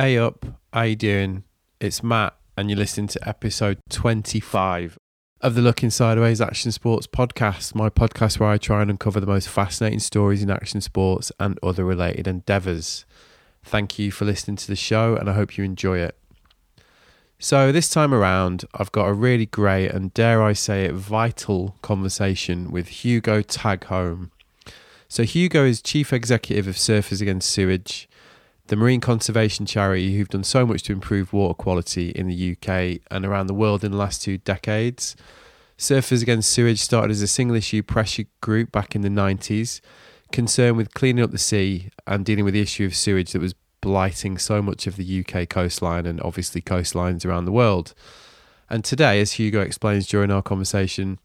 Hey up, how you doing? It's Matt, and you're listening to episode 25 of the Looking Sideways Action Sports podcast, my podcast where I try and uncover the most fascinating stories in action sports and other related endeavours. Thank you for listening to the show, and I hope you enjoy it. So, this time around, I've got a really great and, dare I say it, vital conversation with Hugo Tagholm. So, Hugo is Chief Executive of Surfers Against Sewage the marine conservation charity who've done so much to improve water quality in the UK and around the world in the last two decades. Surfers Against Sewage started as a single issue pressure group back in the 90s, concerned with cleaning up the sea and dealing with the issue of sewage that was blighting so much of the UK coastline and obviously coastlines around the world. And today, as Hugo explains during our conversation,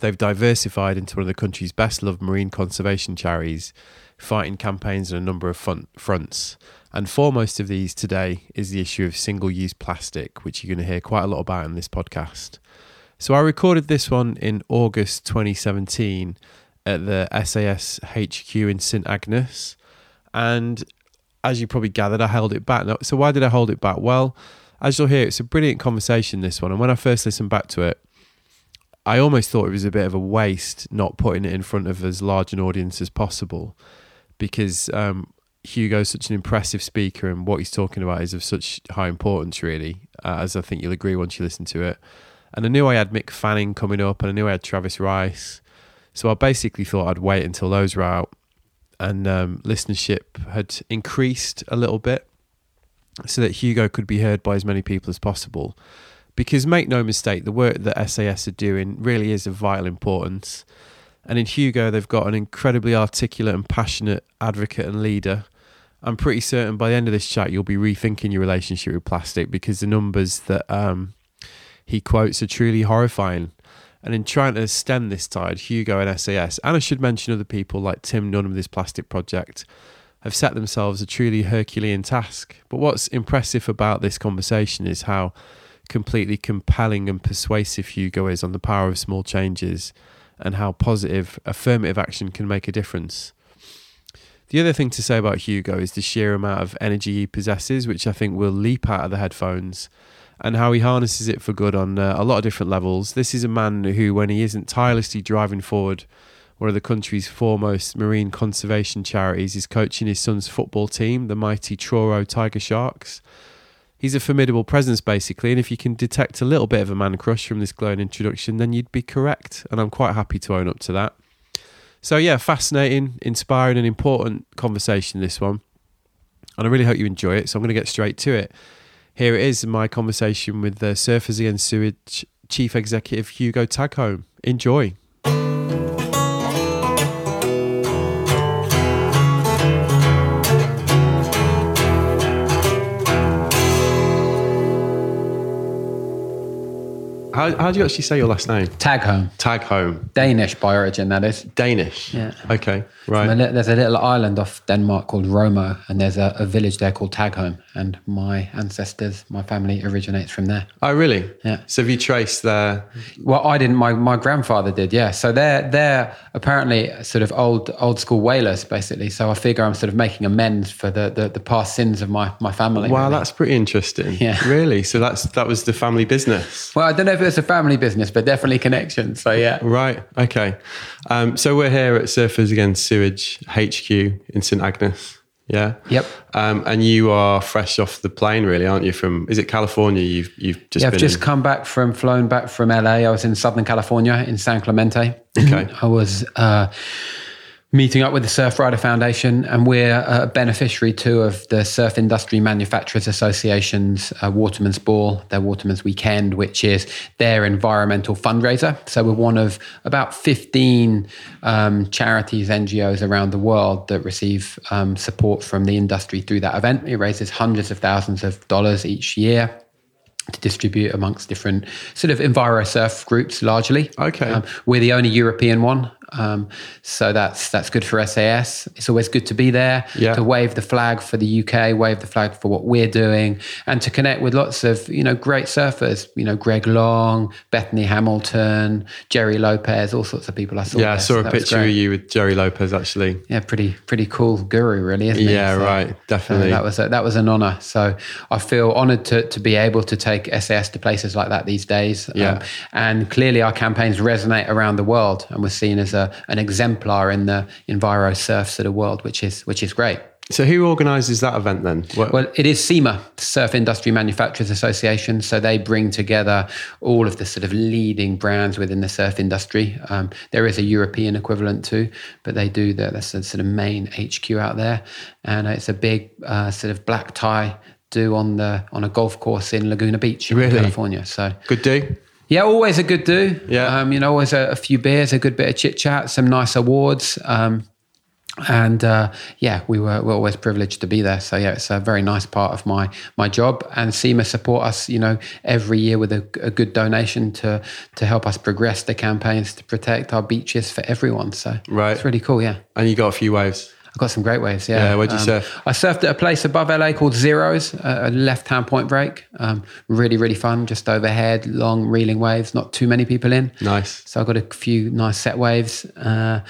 they've diversified into one of the country's best loved marine conservation charities fighting campaigns on a number of front, fronts. And foremost of these today is the issue of single use plastic, which you're going to hear quite a lot about in this podcast. So I recorded this one in August 2017 at the SAS HQ in St Agnes. And as you probably gathered, I held it back. So why did I hold it back? Well, as you'll hear, it's a brilliant conversation, this one. And when I first listened back to it, I almost thought it was a bit of a waste not putting it in front of as large an audience as possible because um, Hugo's such an impressive speaker and what he's talking about is of such high importance, really, uh, as I think you'll agree once you listen to it. And I knew I had Mick Fanning coming up and I knew I had Travis Rice. So I basically thought I'd wait until those were out and um, listenership had increased a little bit so that Hugo could be heard by as many people as possible. Because make no mistake, the work that SAS are doing really is of vital importance. And in Hugo, they've got an incredibly articulate and passionate advocate and leader. I'm pretty certain by the end of this chat, you'll be rethinking your relationship with plastic because the numbers that um, he quotes are truly horrifying. And in trying to stem this tide, Hugo and SAS, and I should mention other people like Tim Nunn of this plastic project, have set themselves a truly Herculean task. But what's impressive about this conversation is how completely compelling and persuasive Hugo is on the power of small changes and how positive affirmative action can make a difference. The other thing to say about Hugo is the sheer amount of energy he possesses, which I think will leap out of the headphones, and how he harnesses it for good on uh, a lot of different levels. This is a man who, when he isn't tirelessly driving forward one of the country's foremost marine conservation charities, is coaching his son's football team, the mighty Truro Tiger Sharks he's a formidable presence basically and if you can detect a little bit of a man crush from this glowing introduction then you'd be correct and i'm quite happy to own up to that. So yeah fascinating inspiring and important conversation this one and i really hope you enjoy it so i'm going to get straight to it. Here it is my conversation with the surfers against sewage chief executive hugo tagholm enjoy How, how do you actually say your last name? Tagholm. Tagholm. Danish by origin, that is. Danish. Yeah. Okay. Right. there's a little island off Denmark called Romo, and there's a, a, village there called Tagholm, and my ancestors, my family originates from there. Oh, really? Yeah. So have you traced their? Well, I didn't. My, my grandfather did. Yeah. So they're they're apparently sort of old old school whalers, basically. So I figure I'm sort of making amends for the the, the past sins of my my family. Wow, really. that's pretty interesting. Yeah. Really. So that's that was the family business. Well, I don't know if it's a family business, but definitely connections. So yeah. Right. Okay. Um, so we're here at Surfers Against Sewage HQ in St Agnes. Yeah. Yep. Um, and you are fresh off the plane, really, aren't you? From is it California? You've you've just yeah. I've just in? come back from flown back from LA. I was in Southern California in San Clemente. Okay. I was. Uh, meeting up with the Surfrider Foundation, and we're a beneficiary too of the Surf Industry Manufacturers Association's uh, Waterman's Ball, their Waterman's Weekend, which is their environmental fundraiser. So we're one of about 15 um, charities, NGOs around the world that receive um, support from the industry through that event. It raises hundreds of thousands of dollars each year to distribute amongst different sort of enviro surf groups largely. Okay. Um, we're the only European one Um, so that's that's good for SAS. It's always good to be there Yeah. to wave the flag for the UK, wave the flag for what we're doing, and to connect with lots of you know great surfers. You know, Greg Long, Bethany Hamilton, Gerry Lopez, all sorts of people. I saw. Yeah, I saw so a picture of you with Gerry Lopez actually. Yeah, pretty pretty cool guru, really, isn't he? Yeah, So- right. so Definitely. that was a, that was an honor. So I feel honored to, to be able to take SAS to places like that these days. Um, Yeah. and clearly our campaigns resonate around the world, and we're seen as a an exemplar in the enviro surf sort of world, which is which is great. so who organises that event then? What, Well, it is SIMA, Surf Industry Manufacturers Association. So they bring together all of the sort of leading brands within the surf industry. Um, there is a European equivalent too, but they do the, that's the sort of main HQ out there. And it's a big uh, sort of black tie do on the on a golf course in Laguna Beach, in Really? California. So good do. Yeah, always a good do. Yeah. Um, you know, always a, a few beers, a good bit of chit chat, some nice awards. Um, and uh, yeah, we were, we're always privileged to be there. So yeah, it's a very nice part of my my job. And SIMA support us, you know, every year with a, a good donation to to help us progress the campaigns to protect our beaches for everyone. So Right. it's really cool. Yeah. And you got a few waves. I got some great waves. Yeah. Yeah, where'd you Um, surf? I surfed at a place above LA called Zeros, a a left-hand point break. Um, really, really fun. Just overhead, long reeling waves. Not too many people in. Nice. So I got a few nice set waves. Uh,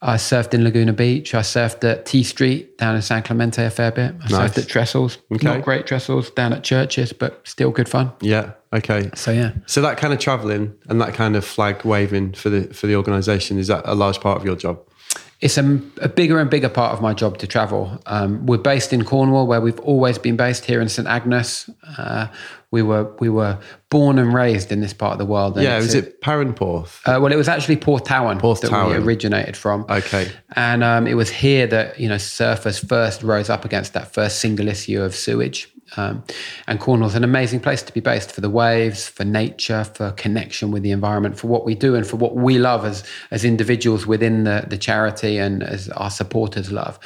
I surfed in Laguna Beach. I surfed at T Street down in San Clemente a fair bit. I Nice. surfed at Trestles. Okay. Not great Trestles down at churches, but still good fun. Yeah. Okay. So yeah. So that kind of travelling and that kind of flag waving for the for the organisation is that a large part of your job? It's a, a bigger and bigger part of my job to travel. Um, we're based in Cornwall, where we've always been based here in St Agnes. Uh, we were we were born and raised in this part of the world. Yeah. Was it Perranporth? Uh, well, it was actually Porthtowan that we originated from. Okay. And um, it was here that you know surfers first rose up against that first single issue of sewage. Um, and Cornwall's an amazing place to be based for the waves, for nature, for connection with the environment, for what we do, and for what we love as as individuals within the, the charity and as our supporters love.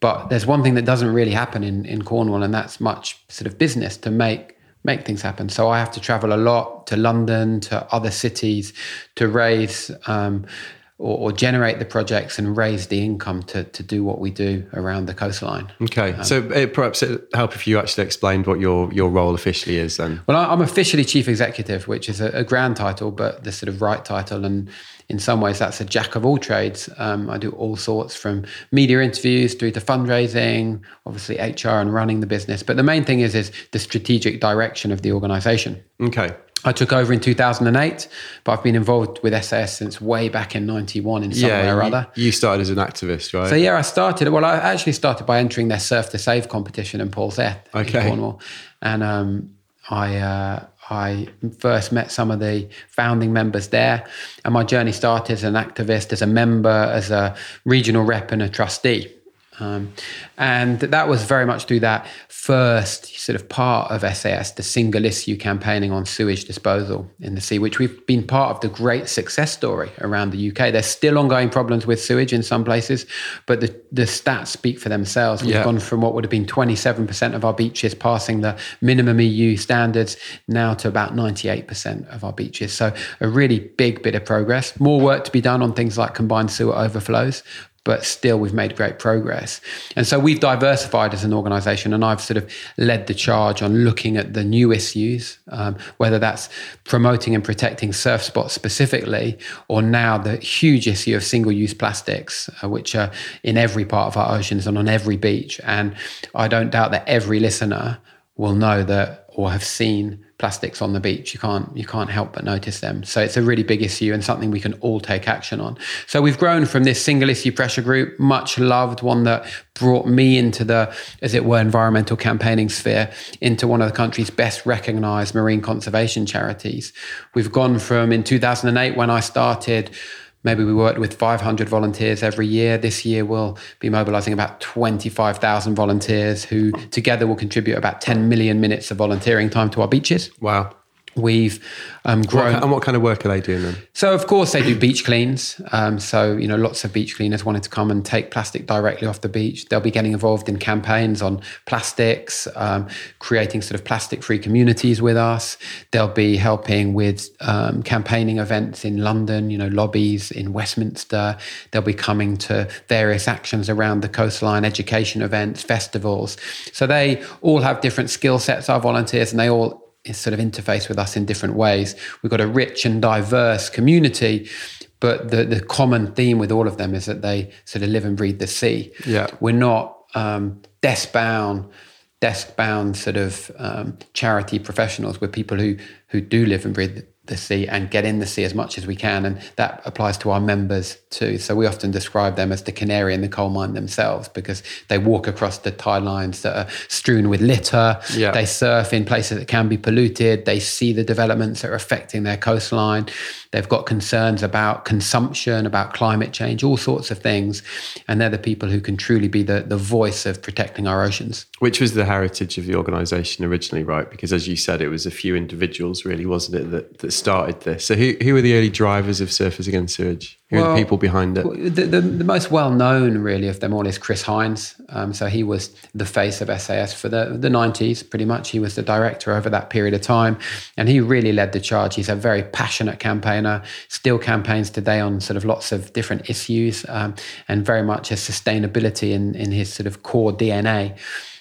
But there's one thing that doesn't really happen in, in Cornwall, and that's much sort of business to make make things happen. So I have to travel a lot to London, to other cities, to raise um, or, or generate the projects and raise the income to to do what we do around the coastline. Okay. Um, so it, perhaps it help if you actually explained what your your role officially is then. Well, I'm officially chief executive, which is a, a grand title, but the sort of right title. And in some ways, that's a jack of all trades. Um, I do all sorts from media interviews through to fundraising, obviously HR and running the business. But the main thing is is the strategic direction of the organisation. Okay. I took over in 2008, but I've been involved with SAS since way back in 91 in some way or other. you started as an activist, right? So yeah, I started. Well, I actually started by entering their Surf to Save competition in Polzeath Okay. in Cornwall, and um, I uh, I first met some of the founding members there, and my journey started as an activist, as a member, as a regional rep, and a trustee. Um, and that was very much through that first sort of part of SAS, the single issue campaigning on sewage disposal in the sea, which we've been part of the great success story around the UK. There's still ongoing problems with sewage in some places, but the, the stats speak for themselves. We've Yeah. gone from what would have been 27% of our beaches passing the minimum EU standards now to about 98% of our beaches. So a really big bit of progress. More work to be done on things like combined sewer overflows, but still we've made great progress. And so we've diversified as an organization, and I've sort of led the charge on looking at the new issues, um, whether that's promoting and protecting surf spots specifically, or now the huge issue of single use plastics, uh, which are in every part of our oceans and on every beach. And I don't doubt that every listener will know that or have seen plastics on the beach. You can't you can't help but notice them. So it's a really big issue and something we can all take action on. So we've grown from this single issue pressure group, much loved, one that brought me into the, as it were, environmental campaigning sphere, into one of the country's best recognized marine conservation charities. We've gone from in 2008 when I started Maybe we worked with 500 volunteers every year. This year, we'll be mobilizing about 25,000 volunteers who together will contribute about 10 million minutes of volunteering time to our beaches. wow. We've um, grown. What, and what kind of work are they doing then? So, of course, they do beach cleans. Um, so, you know, lots of beach cleaners wanting to come and take plastic directly off the beach. They'll be getting involved in campaigns on plastics, um, creating sort of plastic free communities with us. They'll be helping with um, campaigning events in London, you know, lobbies in Westminster. They'll be coming to various actions around the coastline, education events, festivals. So, they all have different skill sets, our volunteers, and they all sort of interface with us in different ways. We've got a rich and diverse community, but the, the common theme with all of them is that they sort of live and breathe the sea. Yeah. We're not um, desk bound, desk bound sort of um, charity professionals. We're people who who do live and breathe the sea and get in the sea as much as we can. And that applies to our members too. So we often describe them as the canary in the coal mine themselves because they walk across the tide lines that are strewn with litter. Yeah. They surf in places that can be polluted. They see the developments that are affecting their coastline. They've got concerns about consumption, about climate change, all sorts of things. And they're the people who can truly be the, the voice of protecting our oceans. Which was the heritage of the organisation originally, right? Because as you said, it was a few individuals, really, wasn't it, that, that started this. So who, who were the early drivers of Surfers Against Sewage? Who well, are the people behind it? The, the, the, most well known, really, of them all is Chris Hines. Um, so he was the face of SAS for the, the 90s, pretty much. He was the director over that period of time. And he really led the charge. He's a very passionate campaigner, still campaigns today on sort of lots of different issues, um, and very much has sustainability in, in his sort of core DNA.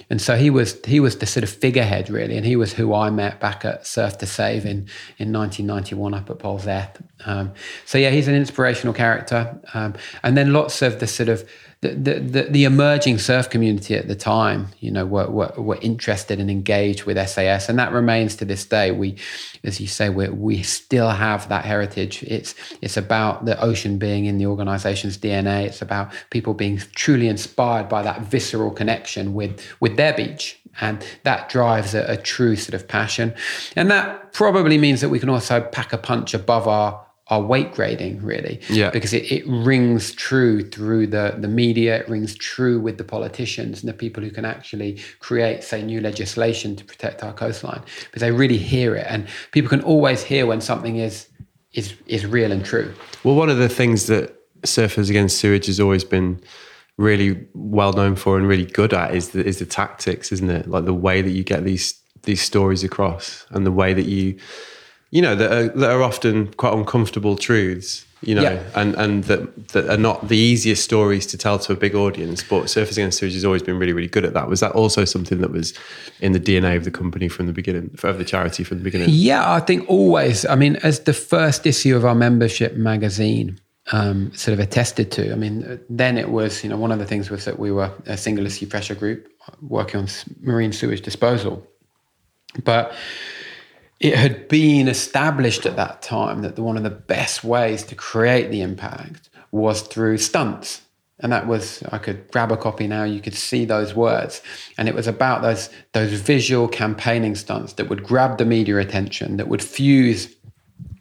And so he was he was the sort of figurehead really, and he was who I met back at Surf to Save in in 1991 up at Polzeath. Um, so yeah, he's an inspirational character, um, and then lots of the sort of the, the, the, emerging surf community at the time, you know, were, were, were, interested and engaged with SAS. And that remains to this day. We, as you say, we we still have that heritage. It's, it's about the ocean being in the organization's DNA. It's about people being truly inspired by that visceral connection with, with their beach. And that drives a, a true sort of passion. And that probably means that we can also pack a punch above our our weight grading really yeah. because it, it rings true through the the media it rings true with the politicians and the people who can actually create say new legislation to protect our coastline because they really hear it. And people can always hear when something is is is real and true. Well one of the things that surfers against sewage has always been really well known for and really good at is the is the tactics isn't it? Like the way that you get these these stories across and the way that you you know that are, that are often quite uncomfortable truths you know yeah. and and that that are not the easiest stories to tell to a big audience but surfers against sewage has always been really really good at that was that also something that was in the dna of the company from the beginning of the charity from the beginning yeah i think always i mean as the first issue of our membership magazine um, sort of attested to. I mean, then it was, you know, one of the things was that we were a single issue pressure group working on marine sewage disposal. But it had been established at that time that the, one of the best ways to create the impact was through stunts. And that was, I could grab a copy now, you could see those words. And it was about those, those visual campaigning stunts that would grab the media attention, that would fuse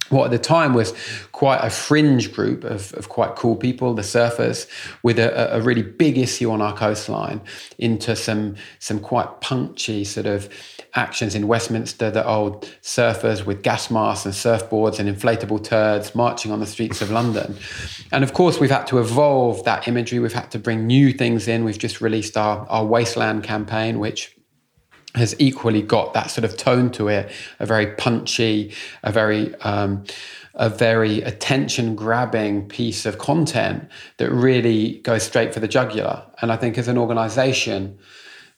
what at the time was quite a fringe group of, of quite cool people, the surfers, with a, a, really big issue on our coastline into some some quite punchy sort of actions in Westminster, the old surfers with gas masks and surfboards and inflatable turds marching on the streets of London. And of course, we've had to evolve that imagery. We've had to bring new things in. We've just released our, our Wasteland campaign, which has equally got that sort of tone to it, a very punchy, a very um, a very attention grabbing piece of content that really goes straight for the jugular. And I think as an organization,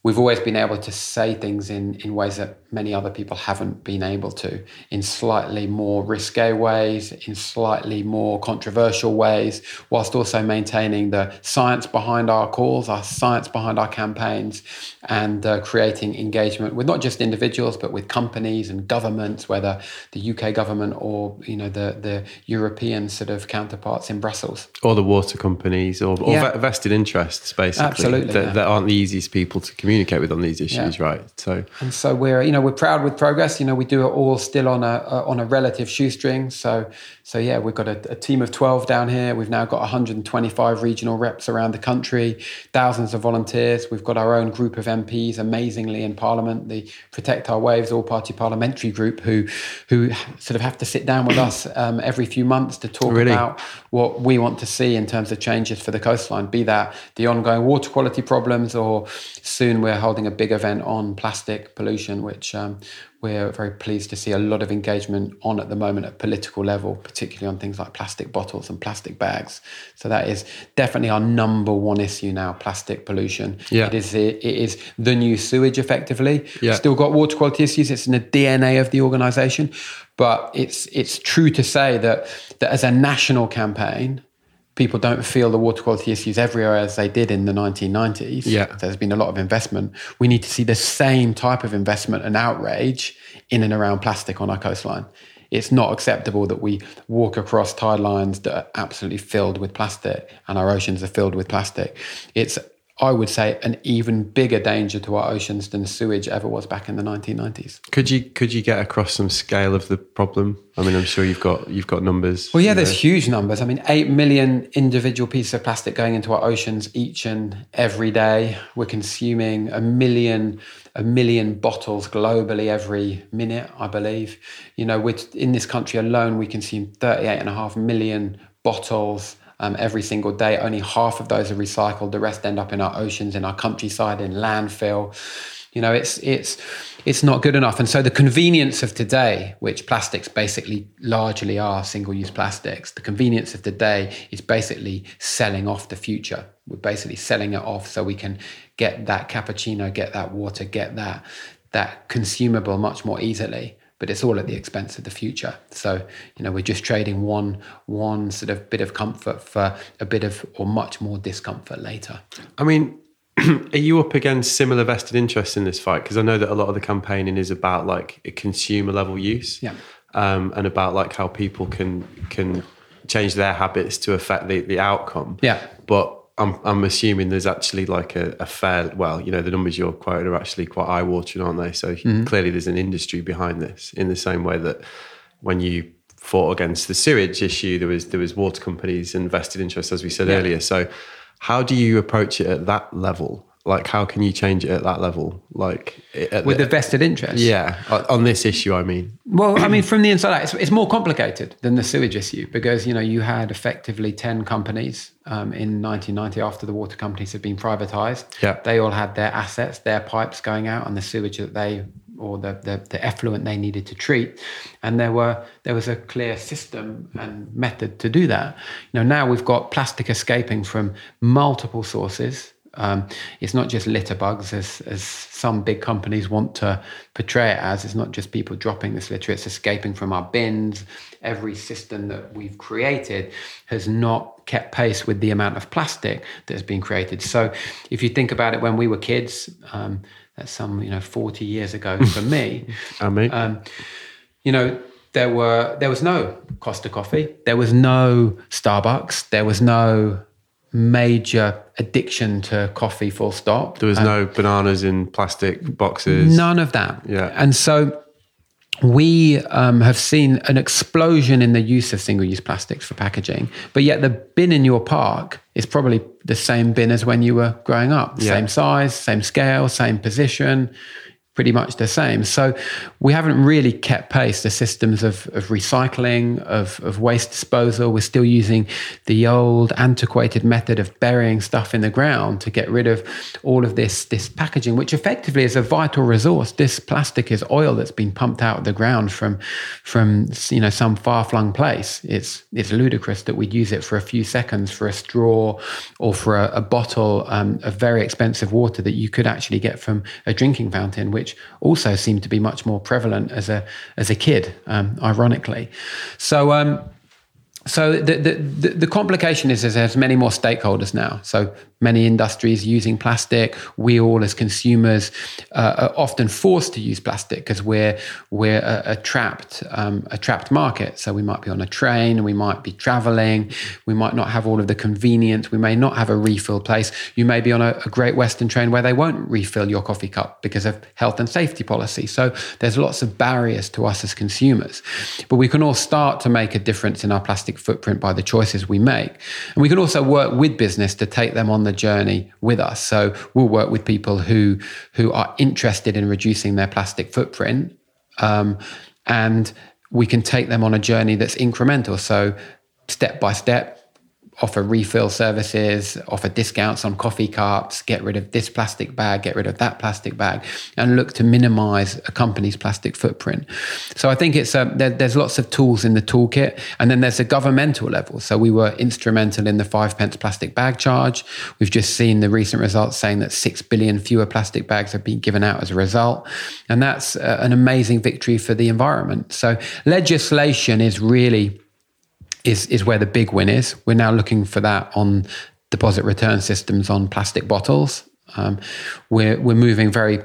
we've always been able to say things in, in ways that many other people haven't been able to, in slightly more risque ways, in slightly more controversial ways, whilst also maintaining the science behind our calls, our science behind our campaigns, and uh, creating engagement with not just individuals, but with companies and governments, whether the UK government or you know the, the European sort of counterparts in Brussels. Or the water companies or, or yeah. vested interests, basically, Absolutely, that, yeah. that aren't the easiest people to communicate communicate with on these issues, yeah. right? So, and so we're you know we're proud with progress. You know, we do it all still on a, a on a relative shoestring. So, so yeah, we've got a, a, team of twelve down here. We've now got 125 regional reps around the country, thousands of volunteers. We've got our own group of MPs, amazingly in Parliament, the Protect Our Waves All Party Parliamentary Group, who who sort of have to sit down with us um, every few months to talk really? about what we want to see in terms of changes for the coastline, be that the ongoing water quality problems, or soon we're holding a big event on plastic pollution, which um, we're very pleased to see a lot of engagement on at the moment at political level, particularly on things like plastic bottles and plastic bags. So that is definitely our number one issue now: plastic pollution. Yeah. It is it is the new sewage, effectively. Yeah. Still got water quality issues. It's in the DNA of the organisation, but it's it's true to say that that as a national campaign, people don't feel the water quality issues everywhere as they did in the 1990s. Yeah. There's been a lot of investment. We need to see the same type of investment and outrage in and around plastic on our coastline. It's not acceptable that we walk across tide lines that are absolutely filled with plastic and our oceans are filled with plastic. It's I would say, an even bigger danger to our oceans than sewage ever was back in the 1990s. Could you could you get across some scale of the problem? I mean, I'm sure you've got you've got numbers. Well, yeah, there's huge numbers. I mean, eight million individual pieces of plastic going into our oceans each and every day. We're consuming a million a million bottles globally every minute, I believe. You know, with in this country alone, we consume 38 and a half million bottles um, every single day. Only half of those are recycled. The rest end up in our oceans, in our countryside, in landfill. You know, it's it's it's not good enough. And so the convenience of today, which plastics basically largely are single-use plastics, the convenience of today is basically selling off the future. We're basically selling it off so we can get that cappuccino, get that water, get that that consumable much more easily but it's all at the expense of the future. So, you know, we're just trading one one sort of bit of comfort for a bit of or much more discomfort later. I mean, are you up against similar vested interests in this fight? Because I know that a lot of the campaigning is about like a consumer level use, yeah, um, and about like how people can can change their habits to affect the the outcome, yeah. But I'm, I'm assuming there's actually like a, a, fair, well, you know, the numbers you're quoting are actually quite eye watering, aren't they? So mm-hmm. clearly there's an industry behind this in the same way that when you fought against the sewage issue, there was, there was water companies and vested interests, as we said yeah. earlier. So how do you approach it at that level? Like how can you change it at that level? Like with the, the, vested interest? Yeah on this issue i mean. Well i mean from the inside out it's, it's, more complicated than the sewage issue because you know you had effectively 10 companies um, in 1990 after the water companies had been privatized. Yeah. They all had their assets their pipes going out and the sewage that they or the, the, the effluent they needed to treat. And there were there was a clear system and method to do that. You know now we've got plastic escaping from multiple sources um, it's not just litter bugs, as, as some big companies want to portray it as. It's not just people dropping this litter, it's escaping from our bins. Every system that we've created has not kept pace with the amount of plastic that has been created. So if you think about it, when we were kids, um, that's some, you know, 40 years ago for me. um, you know, there were there was no Costa coffee, there was no Starbucks, there was no major addiction to coffee full stop. There was um, no bananas in plastic boxes. None of that. Yeah. And so we um, have seen an explosion in the use of single-use plastics for packaging but yet the bin in your park is probably the same bin as when you were growing up. Yeah. same size same scale same position pretty much the same. So we haven't really kept pace the systems of, of recycling, of, of waste disposal. We're still using the old antiquated method of burying stuff in the ground to get rid of all of this, this packaging, which effectively is a vital resource. This plastic is oil that's been pumped out of the ground from, from you know, some far-flung place. It's, it's ludicrous that we'd use it for a few seconds for a straw or for a, a bottle um, of very expensive water that you could actually get from a drinking fountain, which which also seemed to be much more prevalent as a as a kid, um, ironically. So. Um, so the, the, the complication is, is there's many more stakeholders now. So many industries using plastic. We all, as consumers, uh, are often forced to use plastic because we're we're a, a trapped um, a trapped market. So we might be on a train, we might be traveling, we might not have all of the convenience. We may not have a refill place. You may be on a, a Great Western train where they won't refill your coffee cup because of health and safety policy. So there's lots of barriers to us as consumers. But we can all start to make a difference in our plastic footprint by the choices we make, and we can also work with business to take them on the journey with us. So we'll work with people who who are interested in reducing their plastic footprint, um, and we can take them on a journey that's incremental. So step by step, offer refill services, offer discounts on coffee cups, get rid of this plastic bag, get rid of that plastic bag, and look to minimize a company's plastic footprint. So I think it's a, there, there's lots of tools in the toolkit, and then there's a governmental level. So we were instrumental in the five pence plastic bag charge. We've just seen the recent results saying that six billion fewer plastic bags have been given out as a result, and that's uh, an amazing victory for the environment. So legislation is really is is where the big win is. We're now looking for that on deposit return systems on plastic bottles. Um, we're we're moving very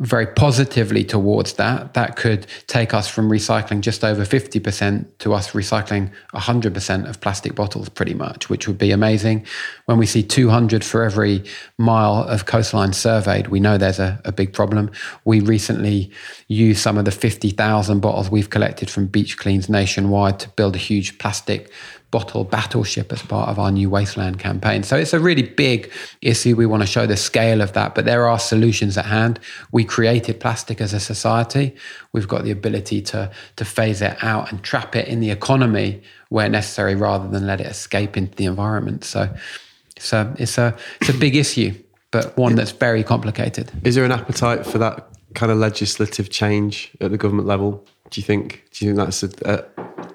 very positively towards that. That could take us from recycling just over 50% to us recycling 100% of plastic bottles, pretty much, which would be amazing. When we see 200 for every mile of coastline surveyed, we know there's a, a big problem. We recently used some of the 50,000 bottles we've collected from Beach Cleans nationwide to build a huge plastic bottle battleship as part of our new wasteland campaign. So it's a really big issue. We want to show the scale of that, but there are solutions at hand. We created plastic as a society. We've got the ability to, to phase it out and trap it in the economy where necessary rather than let it escape into the environment. So a, it's a, it's a big issue, but one that's very complicated. Is there an appetite for that kind of legislative change at the government level? Do you think? Do you think that's a,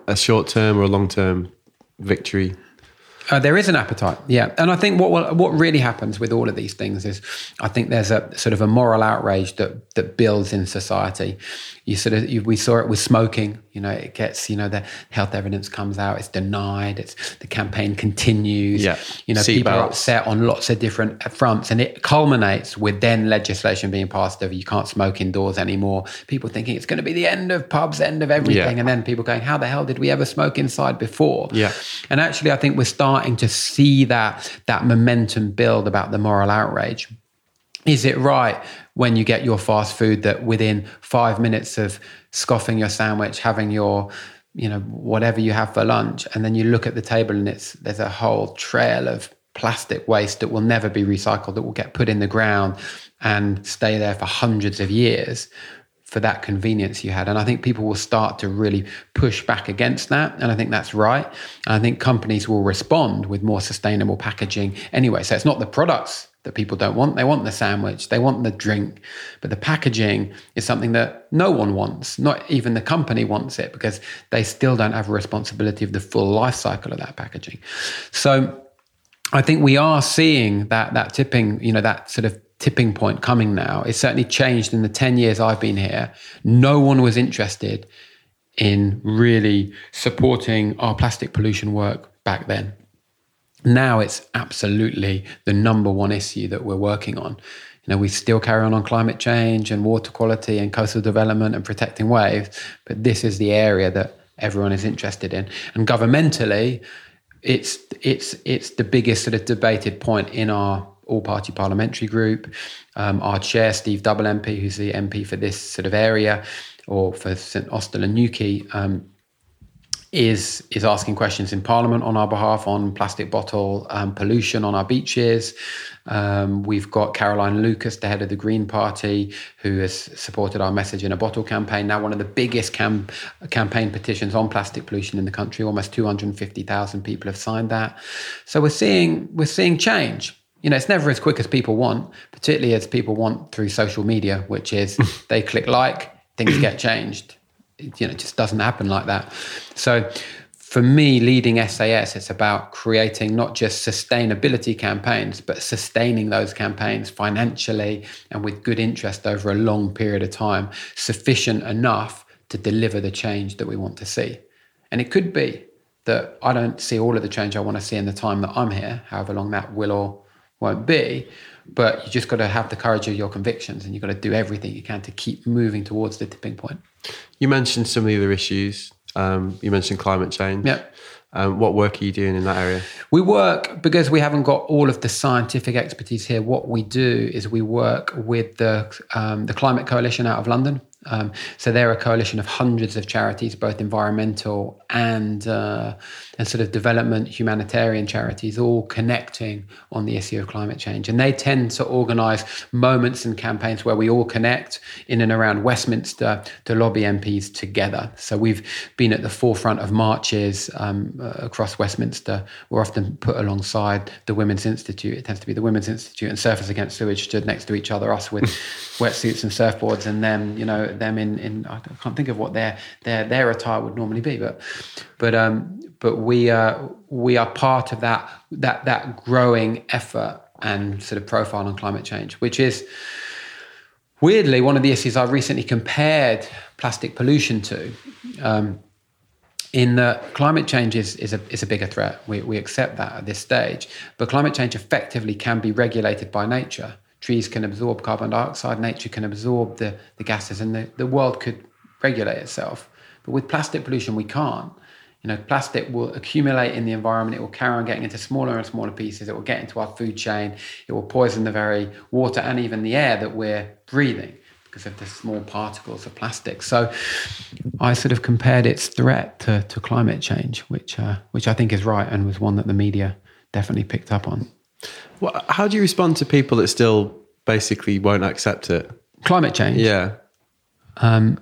a, a short term or a long term victory? Uh, there is an appetite, yeah, and I think what what really happens with all of these things is, I think there's a sort of a moral outrage that that builds in society. You sort of you, we saw it with smoking. You know, it gets you know the health evidence comes out, it's denied, it's the campaign continues. Yeah, you know, Seat people are upset on lots of different fronts, and it culminates with then legislation being passed over you can't smoke indoors anymore. People thinking it's going to be the end of pubs, end of everything, Yeah. and then people going, how the hell did we ever smoke inside before? Yeah. And actually, I think we're starting to see that that momentum build about the moral outrage. Is it right when you get your fast food that within five minutes of scoffing your sandwich, having your you know whatever you have for lunch, and then you look at the table and it's there's a whole trail of plastic waste that will never be recycled that will get put in the ground and stay there for hundreds of years for that convenience you had. And I think people will start to really push back against that. And I think that's right. And I think companies will respond with more sustainable packaging anyway. So it's not the products that people don't want. They want the sandwich, they want the drink. But the packaging is something that no one wants. Not even the company wants it because they still don't have a responsibility of the full life cycle of that packaging. So I think we are seeing that that tipping, you know, that sort of tipping point coming now. It's certainly changed in the 10 years I've been here. No one was interested in really supporting our plastic pollution work back then. Now it's absolutely the number one issue that we're working on. You know, we still carry on on climate change and water quality and coastal development and protecting waves, but this is the area that everyone is interested in. And governmentally, it's it's it's the biggest sort of debated point in our all-party parliamentary group. Um, our chair, Steve Double MP, who's the MP for this sort of area, or for St Austell and Newquay, um, is is asking questions in Parliament on our behalf on plastic bottle um, pollution on our beaches. Um, we've got Caroline Lucas, the head of the Green Party, who has supported our message in a bottle campaign. Now, one of the biggest cam- campaign petitions on plastic pollution in the country. Almost two hundred fifty thousand people have signed that. So we're seeing we're seeing change. You know, it's never as quick as people want, particularly as people want through social media, which is they click like, things get changed you know, it just doesn't happen like that. So for me, leading SAS, it's about creating not just sustainability campaigns, but sustaining those campaigns financially and with good interest over a long period of time, sufficient enough to deliver the change that we want to see. And it could be that I don't see all of the change I want to see in the time that I'm here, however long that will or won't be. But you just got to have the courage of your convictions and you've got to do everything you can to keep moving towards the tipping point. You mentioned some of the other issues. Um, you mentioned climate change. Yep. Um, what work are you doing in that area? We work because we haven't got all of the scientific expertise here. What we do is we work with the um, the Climate Coalition out of London. Um, so they're a coalition of hundreds of charities, both environmental and uh, and sort of development humanitarian charities, all connecting on the issue of climate change. And they tend to organise moments and campaigns where we all connect in and around Westminster to lobby MPs together. So we've been at the forefront of marches um, uh, across Westminster. We're often put alongside the Women's Institute. It tends to be the Women's Institute and Surfers Against Sewage stood next to each other, us with wetsuits and surfboards, and them, you know, them in in I can't think of what their their their attire would normally be, but but um but we uh we are part of that that that growing effort and sort of profile on climate change, which is weirdly one of the issues I've recently compared plastic pollution to. Um, in that climate change is, is, a, is a bigger threat. We, we accept that at this stage. But climate change effectively can be regulated by nature trees can absorb carbon dioxide, nature can absorb the, the gases, and the, the world could regulate itself. But with plastic pollution, we can't. You know, plastic will accumulate in the environment. It will carry on getting into smaller and smaller pieces. It will get into our food chain. It will poison the very water and even the air that we're breathing because of the small particles of plastic. So I sort of compared its threat to, to climate change, which, uh, which I think is right and was one that the media definitely picked up on. Well, how do you respond to people that still basically won't accept it? Climate change? Yeah. Um,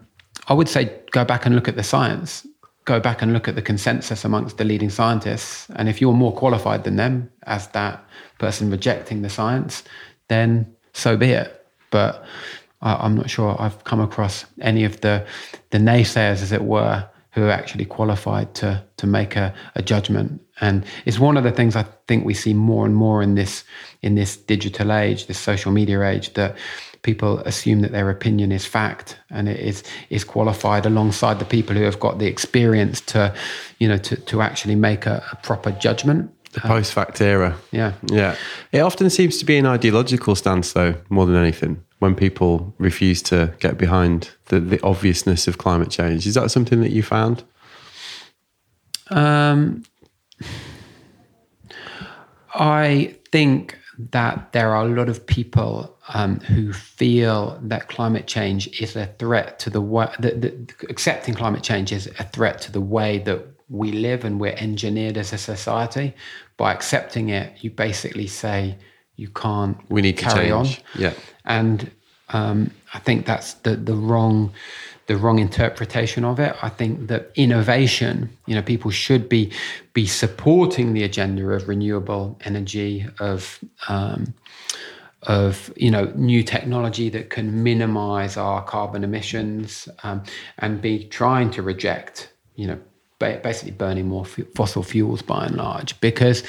I would say go back and look at the science. Go back and look at the consensus amongst the leading scientists. And if you're more qualified than them as that person rejecting the science, then so be it. But I, am not sure I've come across any of the the naysayers, as it were, who are actually qualified to to make a, a judgment. And it's one of the things I think we see more and more in this in this digital age, this social media age, that people assume that their opinion is fact and it is is qualified alongside the people who have got the experience to, you know, to to actually make a, a proper judgment. The post fact era. Yeah. Yeah. It often seems to be an ideological stance though, more than anything when people refuse to get behind the, the obviousness of climate change. Is that something that you found? Um, I think that there are a lot of people um, who feel that climate change is a threat to the way that, accepting climate change is a threat to the way that we live and we're engineered as a society. By accepting it, you basically say you can't. We need carry to change. on. Yeah, and um, I think that's the the wrong the wrong interpretation of it. I think that innovation, you know, people should be be supporting the agenda of renewable energy, of um, of you know new technology that can minimize our carbon emissions, um, and be trying to reject, you know, basically burning more fossil fuels by and large, because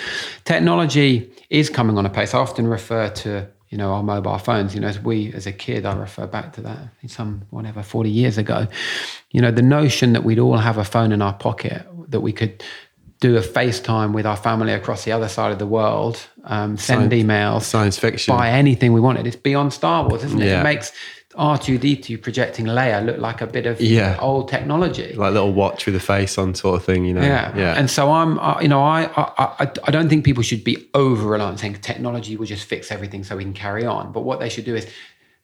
technology is coming on a pace. I often refer to you know, our mobile phones. You know, as we, as a kid, I refer back to that some whatever forty years ago. You know, the notion that we'd all have a phone in our pocket that we could do a FaceTime with our family across the other side of the world, um, send science, emails, science fiction, buy anything we wanted. It's beyond Star Wars, isn't it? Yeah. It makes R2D2 projecting Leia looked like a bit of yeah. old technology. Like a little watch with a face on sort of thing, you know? Yeah. yeah. And so I'm, uh, you know, I, I, I don't think people should be over reliant saying technology will just fix everything so we can carry on. But what they should do is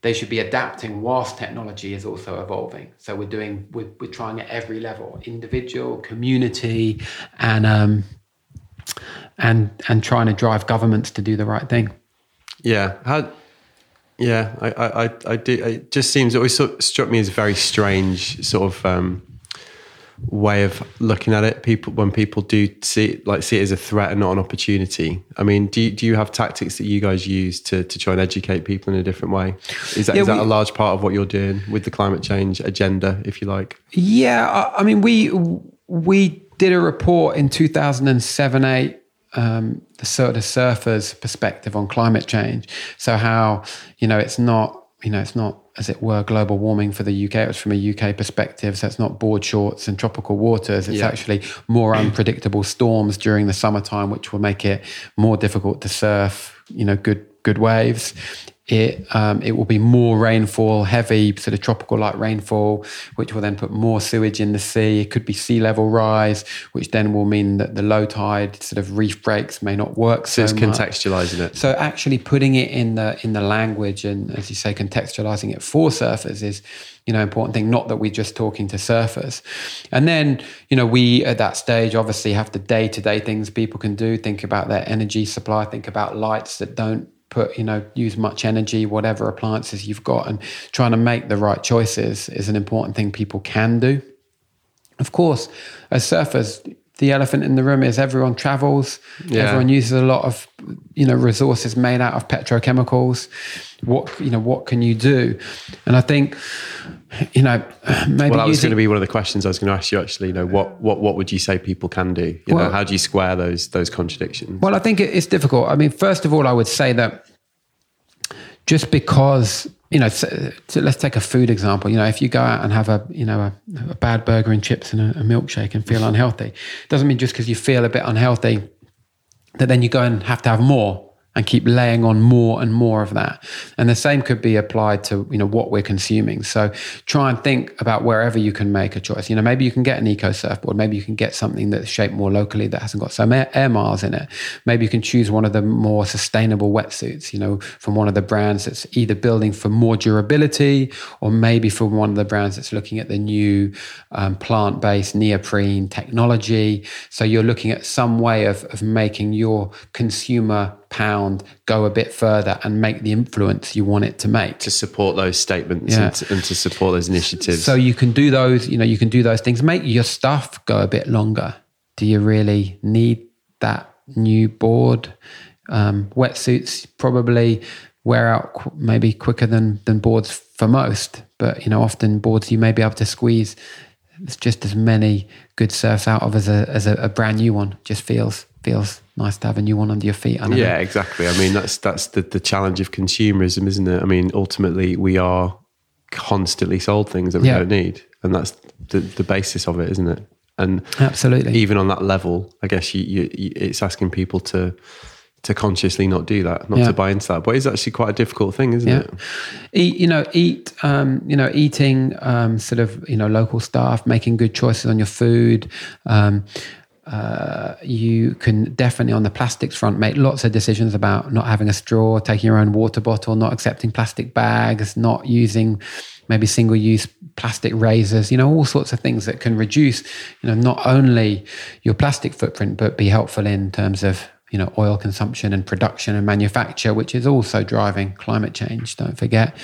they should be adapting whilst technology is also evolving. So we're doing, we're, we're trying at every level, individual, community, and, um, and, and trying to drive governments to do the right thing. Yeah. How, yeah, I, I, I do. It just seems it always sort of struck me as a very strange sort of um, way of looking at it. People when people do see it, like see it as a threat and not an opportunity. I mean, do you, do you have tactics that you guys use to to try and educate people in a different way? Is that yeah, is that we, a large part of what you're doing with the climate change agenda, if you like? Yeah, I, I mean, we we did a report in 2007 8 um, the sort of surfers' perspective on climate change. So how you know it's not you know it's not as it were, global warming for the UK. It was from a UK perspective. So it's not board shorts and tropical waters. It's Yeah. actually more unpredictable storms during the summertime, which will make it more difficult to surf, you know, good good waves. It um, it will be more rainfall, heavy sort of tropical like rainfall, which will then put more sewage in the sea. It could be sea level rise, which then will mean that the low tide sort of reef breaks may not work So so, it's much. contextualizing it. So actually putting it in the in the language and as you say, contextualizing it for surfers is you know important thing. Not that we're just talking to surfers, and then you know we at that stage obviously have the day to day things people can do. Think about their energy supply. Think about lights that don't put you know use much energy whatever appliances you've got and trying to make the right choices is an important thing people can do. Of course, as surfers, the elephant in the room is everyone travels. Yeah. Everyone uses a lot of, you know, resources made out of petrochemicals. What you know, what can you do? And I think, you know, maybe Well, that was going to be one of the questions I was going to ask you. Actually, you know, what what what would you say people can do? You know, how do you square those those contradictions? Well, I think it's difficult. I mean, first of all, I would say that just because you know, so, so let's take a food example. You know, if you go out and have a you know a, a bad burger and chips and a, a milkshake and feel unhealthy, doesn't mean just because you feel a bit unhealthy that then you go and have to have more and keep laying on more and more of that. And the same could be applied to, you know, what we're consuming. So try and think about wherever you can make a choice. You know, maybe you can get an eco surfboard, maybe you can get something that's shaped more locally that hasn't got some air, air miles in it. Maybe you can choose one of the more sustainable wetsuits, you know, from one of the brands that's either building for more durability or maybe from one of the brands that's looking at the new um, plant-based neoprene technology. So you're looking at some way of, of making your consumer pound go a bit further and make the influence you want it to make. to support those statements Yeah. and, to, and to support those initiatives. So you can do those, you know, you can do those things. Make your stuff go a bit longer. Do you really need that new board? Um, wetsuits probably wear out qu- maybe quicker than than boards for most, but you know, often boards you may be able to squeeze just as many good surfs out of as a as a, a brand new one. Just feels feels nice to have a new one under your feet. I don't know. yeah, exactly. I mean, that's that's the the challenge of consumerism, isn't it? I mean, ultimately, we are constantly sold things that we Yeah. don't need, and that's the the basis of it, isn't it? And absolutely. even on that level, I guess you, you, you it's asking people to to consciously not do that, not Yeah. to buy into that. But it's actually quite a difficult thing, isn't Yeah. it? Eat, you know, eat, um, you know, eating um, sort of, you know, local stuff, making good choices on your food. Um, uh, you can definitely on the plastics front make lots of decisions about not having a straw, taking your own water bottle, not accepting plastic bags, not using maybe single use plastic razors, you know, all sorts of things that can reduce, you know, not only your plastic footprint, but be helpful in terms of you know oil consumption and production and manufacture which is also driving climate change don't forget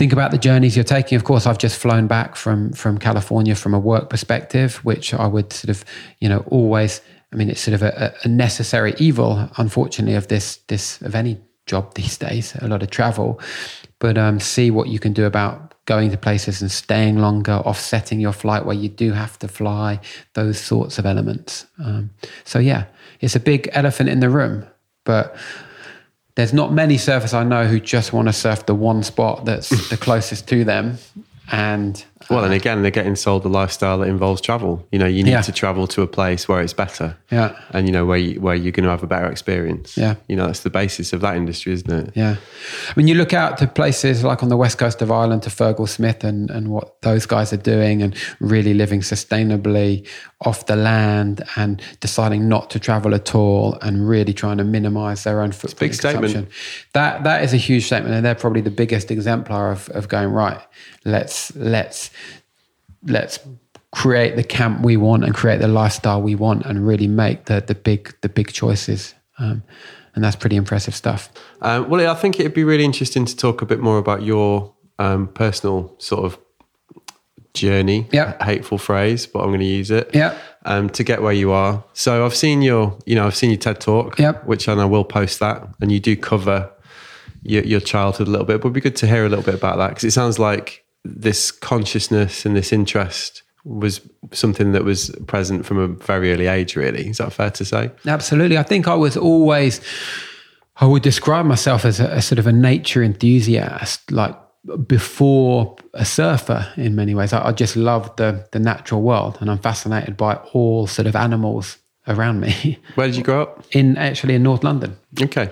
think about the journeys you're taking of course i've just flown back from from california from a work perspective which i would sort of you know always i mean it's sort of a, a necessary evil unfortunately of this this of any job these days a lot of travel but um, see what you can do about going to places and staying longer, offsetting your flight where you do have to fly, those sorts of elements. Um, so, yeah, it's a big elephant in the room, but there's not many surfers I know who just want to surf the one spot that's the closest to them. And Well, and again, they're getting sold the lifestyle that involves travel. You know, you need Yeah. to travel to a place where it's better. Yeah. And you know where you, where you're going to have a better experience. Yeah. You know, that's the basis of that industry, isn't it? Yeah. I mean, you look out to places like on the west coast of Ireland to Fergal Smith and, and what those guys are doing and really living sustainably off the land and deciding not to travel at all and really trying to minimize their own footprint. big statement. That, that is a huge statement. And they're probably the biggest exemplar of, of going, right, let's, let's, let's create the camp we want and create the lifestyle we want and really make the, the big, the big choices. Um, and that's pretty impressive stuff. Um, well, I think it'd be really interesting to talk a bit more about your um, personal sort of journey. Yeah. Hateful phrase, but I'm going to use it. Yeah. Um, to get where you are. So I've seen your, you know, I've seen your TED talk. Yep. Which and I will post that, and you do cover your, your childhood a little bit. But it'd be good to hear a little bit about that because it sounds like this consciousness and this interest was something that was present from a very early age. Really, is that fair to say? Absolutely. I think I was always, I would describe myself as a, a sort of a nature enthusiast, like before a surfer in many ways. I, I just love the the natural world, and I'm fascinated by all sort of animals around me. Where did you grow up? In actually in North London. Okay.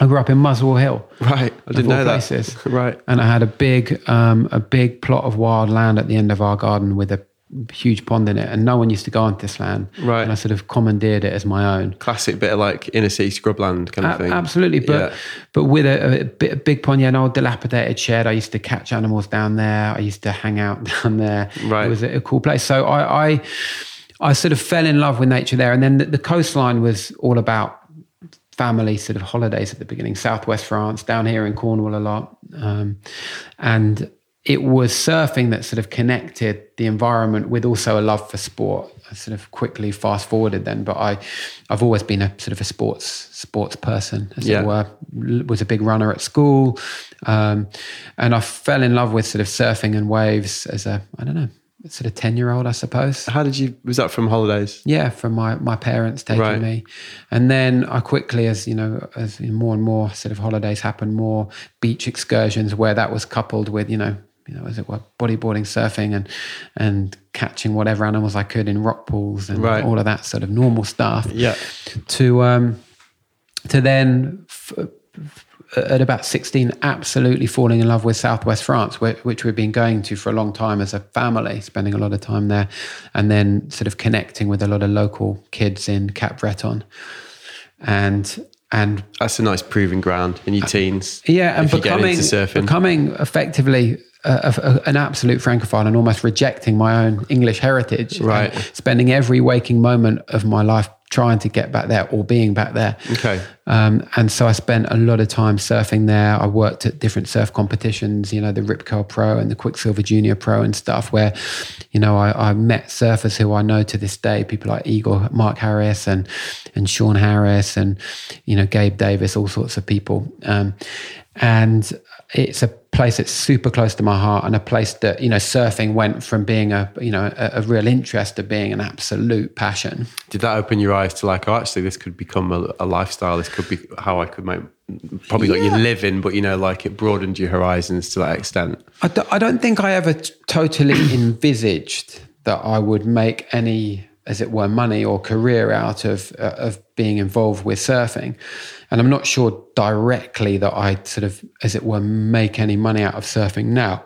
I grew up in Muswell Hill. Right. I didn't know places. that. right. And I had a big, um, a big plot of wild land at the end of our garden with a huge pond in it, and no one used to go onto this land. Right. And I sort of commandeered it as my own. Classic bit of like inner city scrubland kind of A- thing. Absolutely, but Yeah. but with a, a, bit, a big pond, yeah, an old dilapidated shed. I used to catch animals down there. I used to hang out down there. Right. it was a, a cool place. So I, I I sort of fell in love with nature there, and then the, the coastline was all about family sort of holidays at the beginning. Southwest France, down here in Cornwall a lot, um, and it was surfing that sort of connected the environment with also a love for sport. I sort of quickly fast forwarded then, but I, I've always been a sort of a sports sports person, as Yeah. it were. Was a big runner at school, um, and I fell in love with sort of surfing and waves as a I don't know sort of ten year old, I suppose. How did you? Was that from holidays? Yeah, from my my parents taking Right. me, and then I quickly, as you know, as more and more sort of holidays happened, more beach excursions where that was coupled with you know, you know, as it were, bodyboarding, surfing, and and catching whatever animals I could in rock pools and Right. all of that sort of normal stuff. Yeah. To um, to then. F- at about 16, absolutely falling in love with Southwest France, which we've been going to for a long time as a family, spending a lot of time there, and then sort of connecting with a lot of local kids in Capbreton. And and That's a nice proving ground in your teens. Uh, yeah, and if you get becoming becoming effectively a, a, an absolute francophile and almost rejecting my own English heritage. Right. spending every waking moment of my life trying to get back there or being back there. Okay. Um, and so I spent a lot of time surfing there. I worked at different surf competitions, you know, the Rip Curl Pro and the Quiksilver Junior Pro and stuff, where, you know, I, I met surfers who I know to this day, people like Igor, Mark Harris, and and Sean Harris, and you know, Gabe Davis, all sorts of people. Um, and it's a place that's super close to my heart, and a place that you know, surfing went from being a you know a, a real interest to being an absolute passion. Did that open your eyes to like, oh, actually, this could become a, a lifestyle. This could be how I could make probably not your living, but you know, like it broadened your horizons to that extent. I don't, I don't think I ever t- totally envisaged that I would make any, as it were, money or career out of uh, of being involved with surfing, and I'm not sure directly that I sort of, as it were, make any money out of surfing now.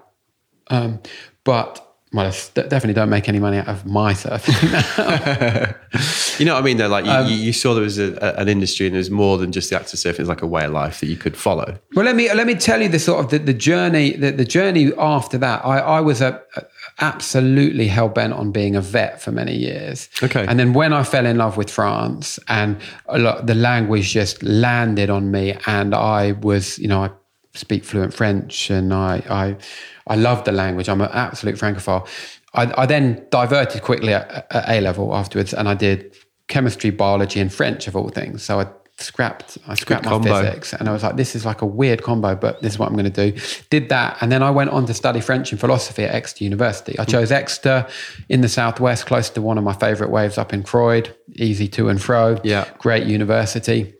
Um, but well, I definitely don't make any money out of my surfing now. You know what I mean? Though, like you, Um, you, saw there was a, an industry and there's more than just the act of surfing. It's like a way of life that you could follow. Well, let me let me tell you the sort of the, the journey the, the journey after that. I, I was a- absolutely hell bent on being a vet for many years. Okay. and then when I fell in love with France and lot, the language just landed on me, and I was you know I speak fluent French and I I I love the language. I'm an absolute francophile. I, I then diverted quickly at, at A level afterwards, and I did chemistry, biology, and French of all things. So I scrapped I scrapped my combo. physics, and I was like, this is like a weird combo, but this is what I'm going to do. Did that, and then I went on to study French and philosophy at Exeter University. I chose Exeter in the southwest, close to one of my favourite waves up in Croyde, easy to and fro. Yeah. great university.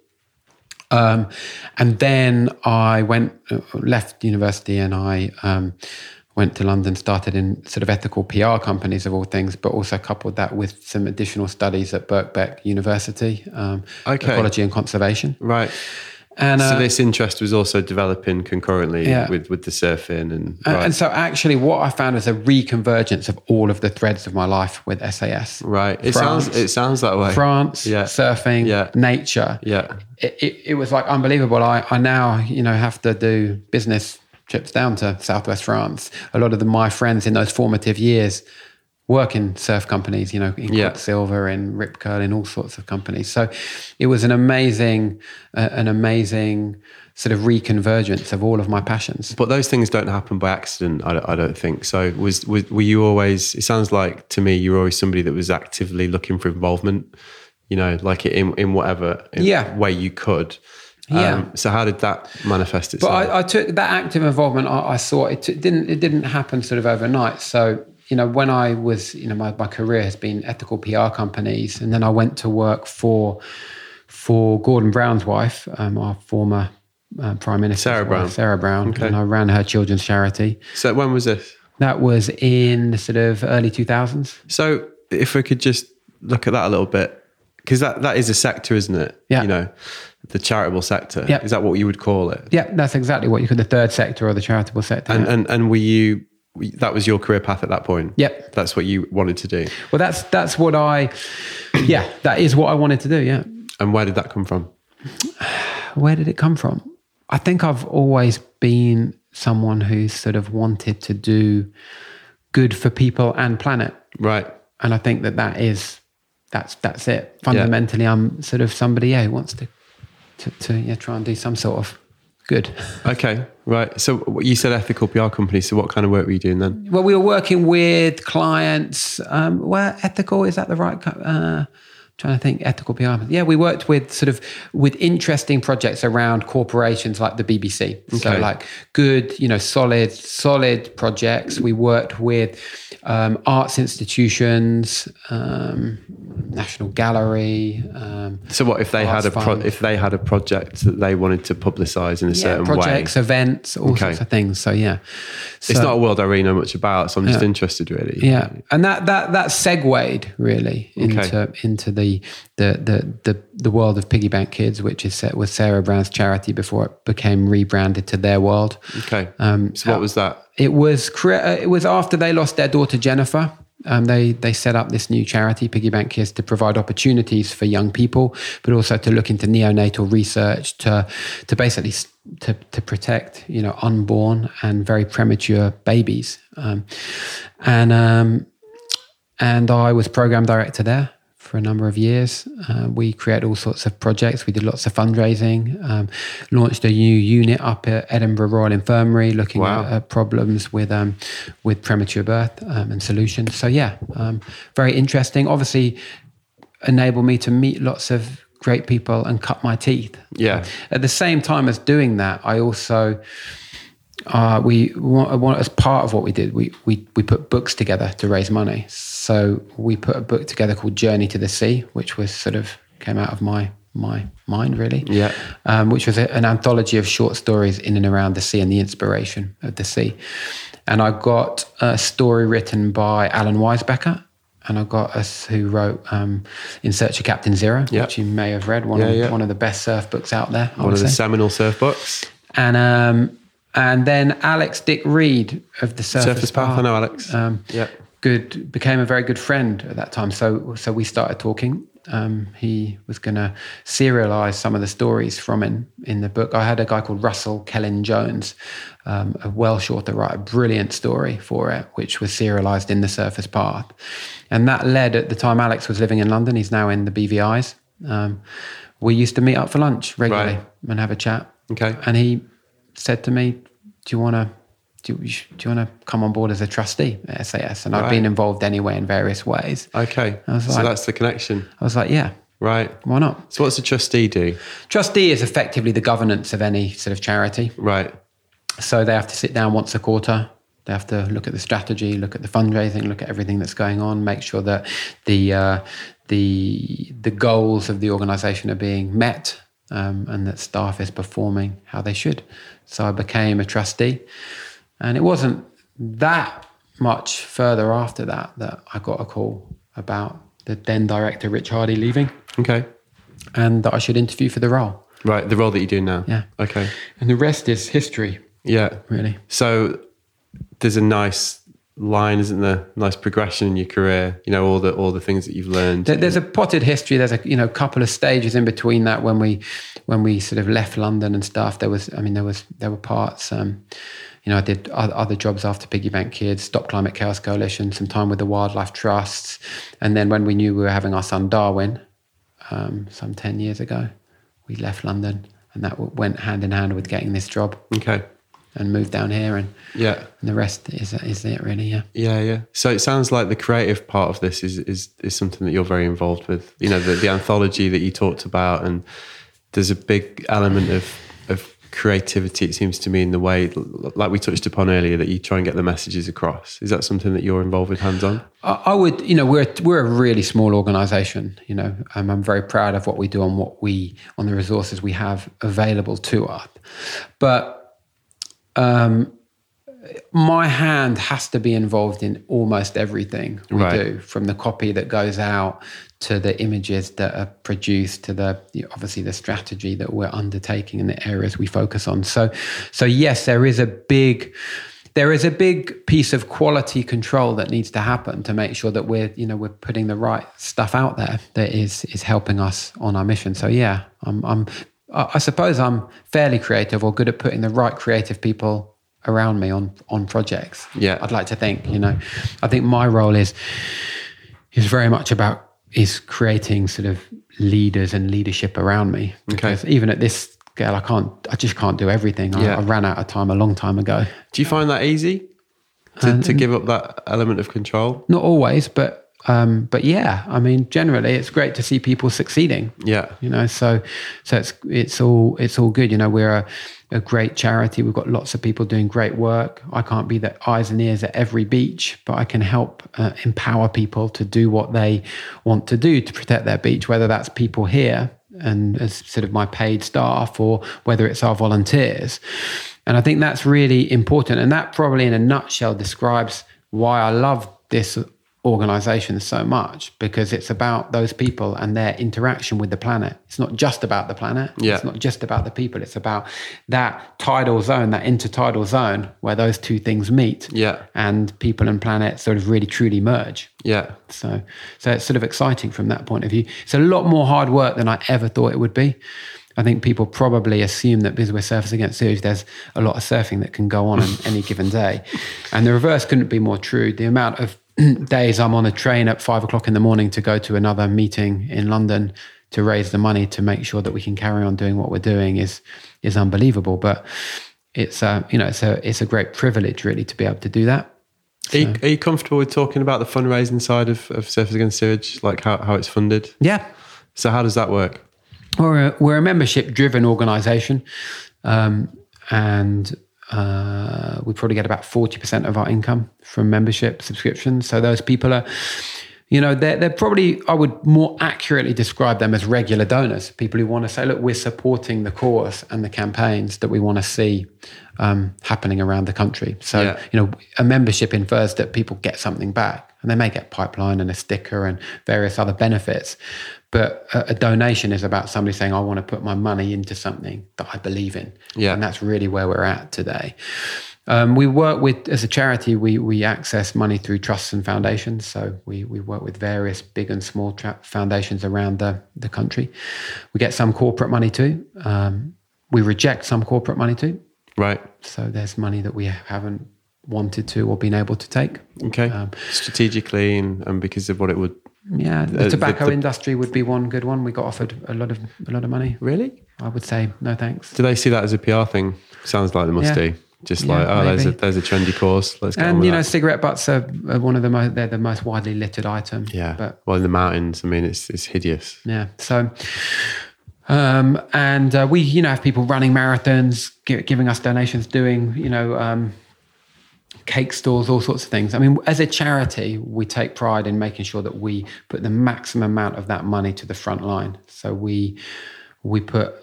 Um, and then I went, uh, left university, and I um, went to London. Started in sort of ethical PR companies of all things, but also coupled that with some additional studies at Birkbeck University, um, Okay. ecology and conservation. Right. And uh, so this interest was also developing concurrently Yeah. with, with the surfing and, And, right. and so, actually, what I found was a reconvergence of all of the threads of my life with SAS. right. It France. sounds it sounds that way. France, Yeah. surfing, Yeah. nature. Yeah. It, it, it was like unbelievable. I, I now, you know, have to do business trips down to Southwest France. A lot of the, my friends in those formative years work in surf companies, you know, in Yeah. Silver, in Rip Curl, in all sorts of companies. So it was an amazing, uh, an amazing sort of reconvergence of all of my passions. But those things don't happen by accident. I don't, I don't think so. Was, was were you always? It sounds like to me you were always somebody that was actively looking for involvement. You know, like in in whatever in Yeah. way you could. Yeah. Um, so how did that manifest itself? But I, I took that active involvement. I, I saw it, t- didn't it didn't happen sort of overnight. So you know, when I was you know my, my career has been ethical PR companies, and then I went to work for for Gordon Brown's wife, um, our former uh, Prime Minister Sarah Brown. Sarah Brown, Okay. and I ran her children's charity. So when was this? That was in the sort of early 2000s. So if we could just look at that a little bit, because that, that is a sector, isn't it? Yeah. You know, the charitable sector. Yeah. Is that what you would call it? Yeah, that's exactly what you could the third sector or the charitable sector. And yeah. and and were you? That was your career path at that point. Yep. That's what you wanted to do. Well, that's that's what I, yeah, that is what I wanted to do. Yeah. And where did that come from? Where did it come from? I think I've always been someone who sort of wanted to do good for people and planet, Right. and I think that that is that's that's it. Fundamentally, I'm sort of somebody yeah, who wants to to, to yeah try and do some sort of good. Okay. Right. So you said ethical PR company. So what kind of work were you doing then? Well, we were working with clients. Um, well, ethical is that the right? Uh, trying to think ethical PR. Yeah, we worked with sort of with interesting projects around corporations like the BBC. So like good, you know, solid, solid projects. We worked with um, arts institutions, um, National Gallery. So what if they had a pro- if they had a project that they wanted to publicise in a yeah, certain projects, way? events, all Okay. sorts of things. So yeah, It's not a world I really know much about, so I'm just Yeah. interested really. Yeah, and that that that segued really into Okay. into the, the the the the world of Piggy Bank Kids, which is set was Sarah Brown's charity before it became rebranded to Theirworld. Okay. Um, so what was that? It was cre- uh, it was after they lost their daughter Jennifer. Um, they they set up this new charity, Piggy Bank Kids, to provide opportunities for young people, but also to look into neonatal research to to basically to to protect you know unborn and very premature babies. Um, and um, and I was program director there for a number of years. Uh, we created all sorts of projects. We did lots of fundraising. Um, launched a new unit up at Edinburgh Royal Infirmary, looking Wow. at, at problems with um, with premature birth um, and solutions. So yeah, um, very interesting. Obviously, enabled me to meet lots of great people and cut my teeth. Yeah. At the same time as doing that, I also uh, we as part of what we did, we, we we put books together to raise money. So we put a book together called Journey to the Sea, which was sort of came out of my my mind really. Yeah. Um, which was a, an anthology of short stories in and around the sea and the inspiration of the sea. And I got a story written by Allan Weisbecker. And I got us who wrote um, In Search of Captain Zero, Yeah. which you may have read, one, Yeah, of, yeah. one of the best surf books out there. I One of the seminal surf books. and um, and then Alex Dick-Read of the Surfer's, Surfer's Path. I know Alex. Um, yeah. Good became a very good friend at that time. So so we started talking. Um, he was going to serialize some of the stories from in in the book. I had a guy called Russell Celyn Jones, um, a Welsh author, write a brilliant story for it, which was serialized in the Surfer's Path, and that led at the time Alex was living in London. He's now in the BVI's. Um, we used to meet up for lunch regularly Right. and have a chat. Okay. And he said to me, "Do you want to do you, do you want to come on board as a trustee at SAS?" And I've been involved anyway in various ways. Okay. So like- that's the connection. I was like, "Yeah, Right. why not?" So what's a trustee do? Trustee is effectively the governance of any sort of charity. Right. So they have to sit down once a quarter. They have to look at the strategy, look at the fundraising, look at everything that's going on, make sure that the uh, the the goals of the organisation are being met, um, and that staff is performing how they should. So I became a trustee, and it wasn't that much further after that that I got a call about the then director Rich Hardy leaving, Okay. and that I should interview for the role. Right. The role that you do now. Yeah. Okay. And the rest is history, Yeah. really. So there's a nice line, isn't there? Nice progression in your career. You know, all the all the things that you've learned. There- There's a potted history. There's a you know couple of stages in between that when we when we sort of left London and stuff. There was I mean there was there were parts. Um, you know, I did other jobs after Piggy Bank Kids, Stop Climate Chaos Coalition, some time with the wildlife trusts, and then when we knew we were having our son Darwin, um, some ten years ago, we left London, and that went hand in hand with getting this job okay. and moved down here, and, Yeah. and the rest is is it really? Yeah. Yeah, yeah. So it sounds like the creative part of this is is is something that you're very involved with. You know, the, the anthology that you talked about, and there's a big element of of creativity. It seems to me in the way, like we touched upon earlier, that you try and get the messages across. Is that something that you're involved with hands on? I, would, you know, we're we're a really small organisation. You know, um, I'm very proud of what we do and what we on the resources we have available to us. But um, my hand has to be involved in almost everything we Right. do, from the copy that goes out to the images that are produced to the obviously the strategy that we're undertaking and the areas we focus on. So, so yes, there is a big there is a big piece of quality control that needs to happen to make sure that we're you know we're putting the right stuff out there that is is helping us on our mission. So yeah, I'm I'm I suppose I'm fairly creative or good at putting the right creative people around me on on projects. Yeah. I'd like to think, you know. I think my role is is very much about is creating sort of leaders and leadership around me. Because even at this scale, I can't I just can't do everything. I, Yeah. I ran out of time a long time ago. Do you find that easy to, to give up that element of control? Not always, but um, but yeah, I mean, generally, it's great to see people succeeding. Yeah. you know so so it's it's all it's all good you know we're a, a great charity. We've got lots of people doing great work. I can't be the eyes and ears at every beach but i can help uh, empower people to do what they want to do to protect their beach whether that's people here and as sort of my paid staff or whether it's our volunteers. And i think that's really important. And that probably in a nutshell describes why i love this organization so much because it's about those people and their interaction with the planet. It's not just about the planet. Yeah. It's not just about the people. It's about that tidal zone, that intertidal zone where those two things meet. Yeah. And people and planet sort of really truly merge. Yeah. So so it's sort of exciting from that point of view. It's a lot more hard work than I ever thought it would be. I think people probably assume that because we're surfers against sewage, there's a lot of surfing that can go on on any given day. And the reverse couldn't be more true. The amount of days I'm on a train at five o'clock in the morning to go to another meeting in London to raise the money to make sure that we can carry on doing what we're doing is is unbelievable. But it's uh, you know it's a it's a great privilege really to be able to do that. Are you, are you comfortable with talking about the fundraising side of, of Surfers Against Sewage, like how, how it's funded? Yeah, So how does that work? We're a, we're a membership driven organization. Um, and uh, we probably get about 40% of our income from membership subscriptions. So those people are, you know, they're, they're probably, I would more accurately describe them as regular donors, people who want to say, look, we're supporting the cause and the campaigns that we want to see um, happening around the country. So, Yeah. you know, a membership infers that people get something back and they may get pipeline and a sticker and various other benefits. But a, a donation is about somebody saying, I want to put my money into something that I believe in. Yeah. And that's really where we're at today. Um, we work with, as a charity, we, we access money through trusts and foundations. So we, we work with various big and small tra- foundations around the, the country. We get some corporate money too. Um, we reject some corporate money too. Right. So there's money that we haven't wanted to or been able to take. Okay. Um, Strategically and, and because of what it would. Yeah, the, the- tobacco the- industry would be one good one. We got offered a lot of a lot of money. Really? I would say no thanks. Do they see that as a PR thing? Sounds like they must Yeah. do. Just Yeah, like, oh, there's a, there's a trendy course. Let's And you know, that. cigarette butts are, are one of the most they're the most widely littered item. Yeah. but well, in the mountains, I mean, it's it's hideous. yeah. So, um, and uh, we you know have people running marathons, gi- giving us donations, doing you know. Um, cake stores, all sorts of things. I mean, as a charity, we take pride in making sure that we put the maximum amount of that money to the front line. So we we put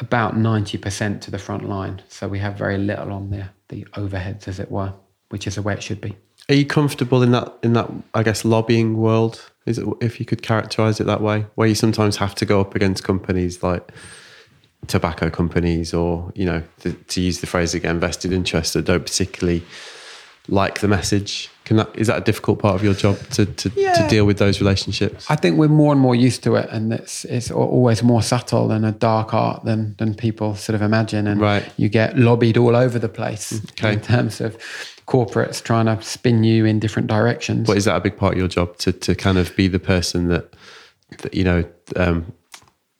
about ninety percent to the front line. So we have very little on the the overheads, as it were, which is the way it should be. Are you comfortable in that in that I guess lobbying world? Is it if you could characterize it that way, where you sometimes have to go up against companies like tobacco companies, or you know, to, to use the phrase again, vested interests that don't particularly like the message. Can that is that a difficult part of your job to to, to deal with those relationships? I think we're more and more used to it, and it's it's always more subtle and a dark art than than people sort of imagine. And Right. you get lobbied all over the place Okay. in terms of corporates trying to spin you in different directions. But is that a big part of your job to to kind of be the person that, that you know, um,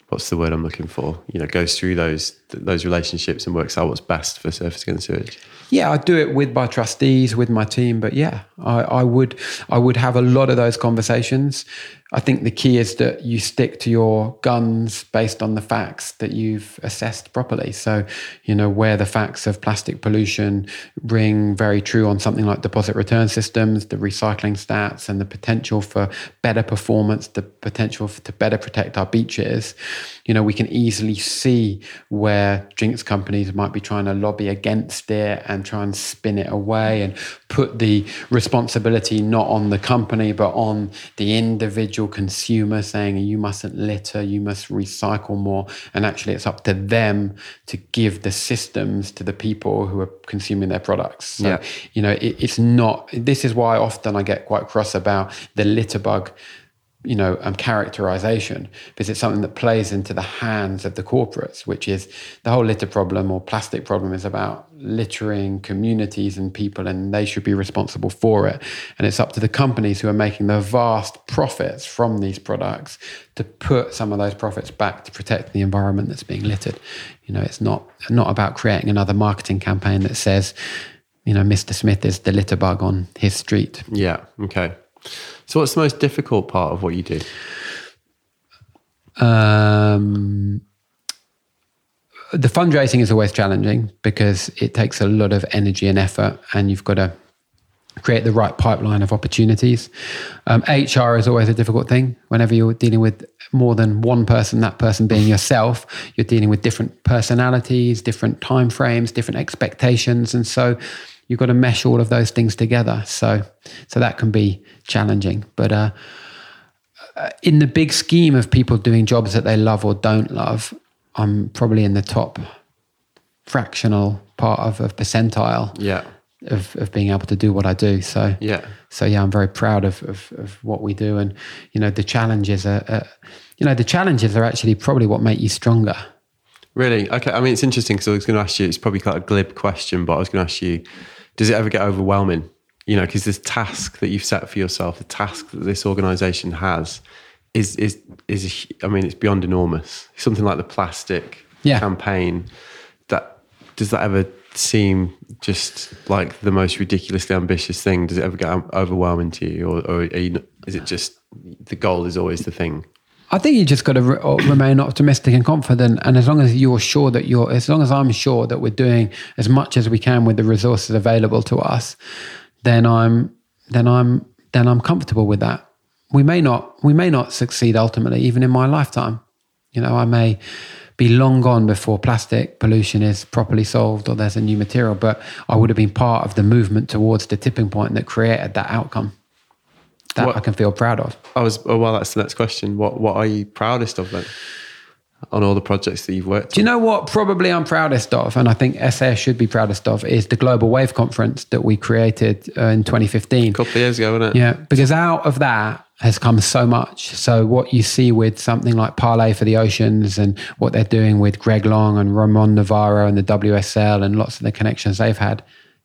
what's the word I'm looking for? You know, goes through those those relationships and works out what's best for Surfers Against Sewage. Yeah, I do it with my trustees, with my team. But yeah, I, I would I would have a lot of those conversations. I think the key is that you stick to your guns based on the facts that you've assessed properly. So, you know, where the facts of plastic pollution ring very true on something like deposit return systems, the recycling stats, and the potential for better performance, the potential to better protect our beaches, you know, we can easily see where drinks companies might be trying to lobby against it and try and spin it away and put the responsibility not on the company, but on the individual individual consumer saying you mustn't litter, you must recycle more. And actually, it's up to them to give the systems to the people who are consuming their products. So, yeah. you know, it, it's not, this is why often I get quite cross about the litter bug you know, um, characterization because it's something that plays into the hands of the corporates, which is the whole litter problem or plastic problem is about littering communities and people, and they should be responsible for it. And it's up to the companies who are making the vast profits from these products to put some of those profits back to protect the environment that's being littered. You know, it's not not about creating another marketing campaign that says, you know, Mr. Smith is the litter bug on his street. Yeah. Okay. So, what's the most difficult part of what you do? Um, the fundraising is always challenging because it takes a lot of energy and effort, and you've got to create the right pipeline of opportunities. Um, HR is always a difficult thing. Whenever you're dealing with more than one person, that person being yourself, you're dealing with different personalities, different time frames, different expectations, and so you've got to mesh all of those things together. So, so that can be challenging. But uh, uh, in the big scheme of people doing jobs that they love or don't love, I'm probably in the top fractional part of a percentile. Yeah. Of, of being able to do what I do. So yeah. So yeah, I'm very proud of, of, of what we do, and you know the challenges are, are, you know the challenges are actually probably what make you stronger. Really? Okay. I mean, it's interesting because I was going to ask you. It's probably quite a glib question, but I was going to ask you does it ever get overwhelming? You know, because this task that you've set for yourself, the task that this organization has, is is is I mean, it's beyond enormous. Something like the plastic yeah. campaign. That does that ever seem just like the most ridiculously ambitious thing? Does it ever get overwhelming to you, or, or you, is it just the goal is always the thing? I think you just got to re- uh, remain optimistic and confident. And as long as you're sure that you're, as long as I'm sure that we're doing as much as we can with the resources available to us, then I'm, then I'm, then I'm comfortable with that. We may not, we may not succeed ultimately, even in my lifetime. You know, I may be long gone before plastic pollution is properly solved or there's a new material, but I would have been part of the movement towards the tipping point that created that outcome that what, I can feel proud of. I was oh, well. That's the next question. What What are you proudest of then? On all the projects that you've worked. Do you know what? Probably I'm proudest of, and I think SAS should be proudest of, is the Global Wave Conference that we created uh, in 2015. A couple of years ago, wasn't it? Yeah, because out of that has come so much. So what you see with something like Parley for the Oceans and what they're doing with Greg Long and Ramon Navarro and the WSL and lots of the connections they've had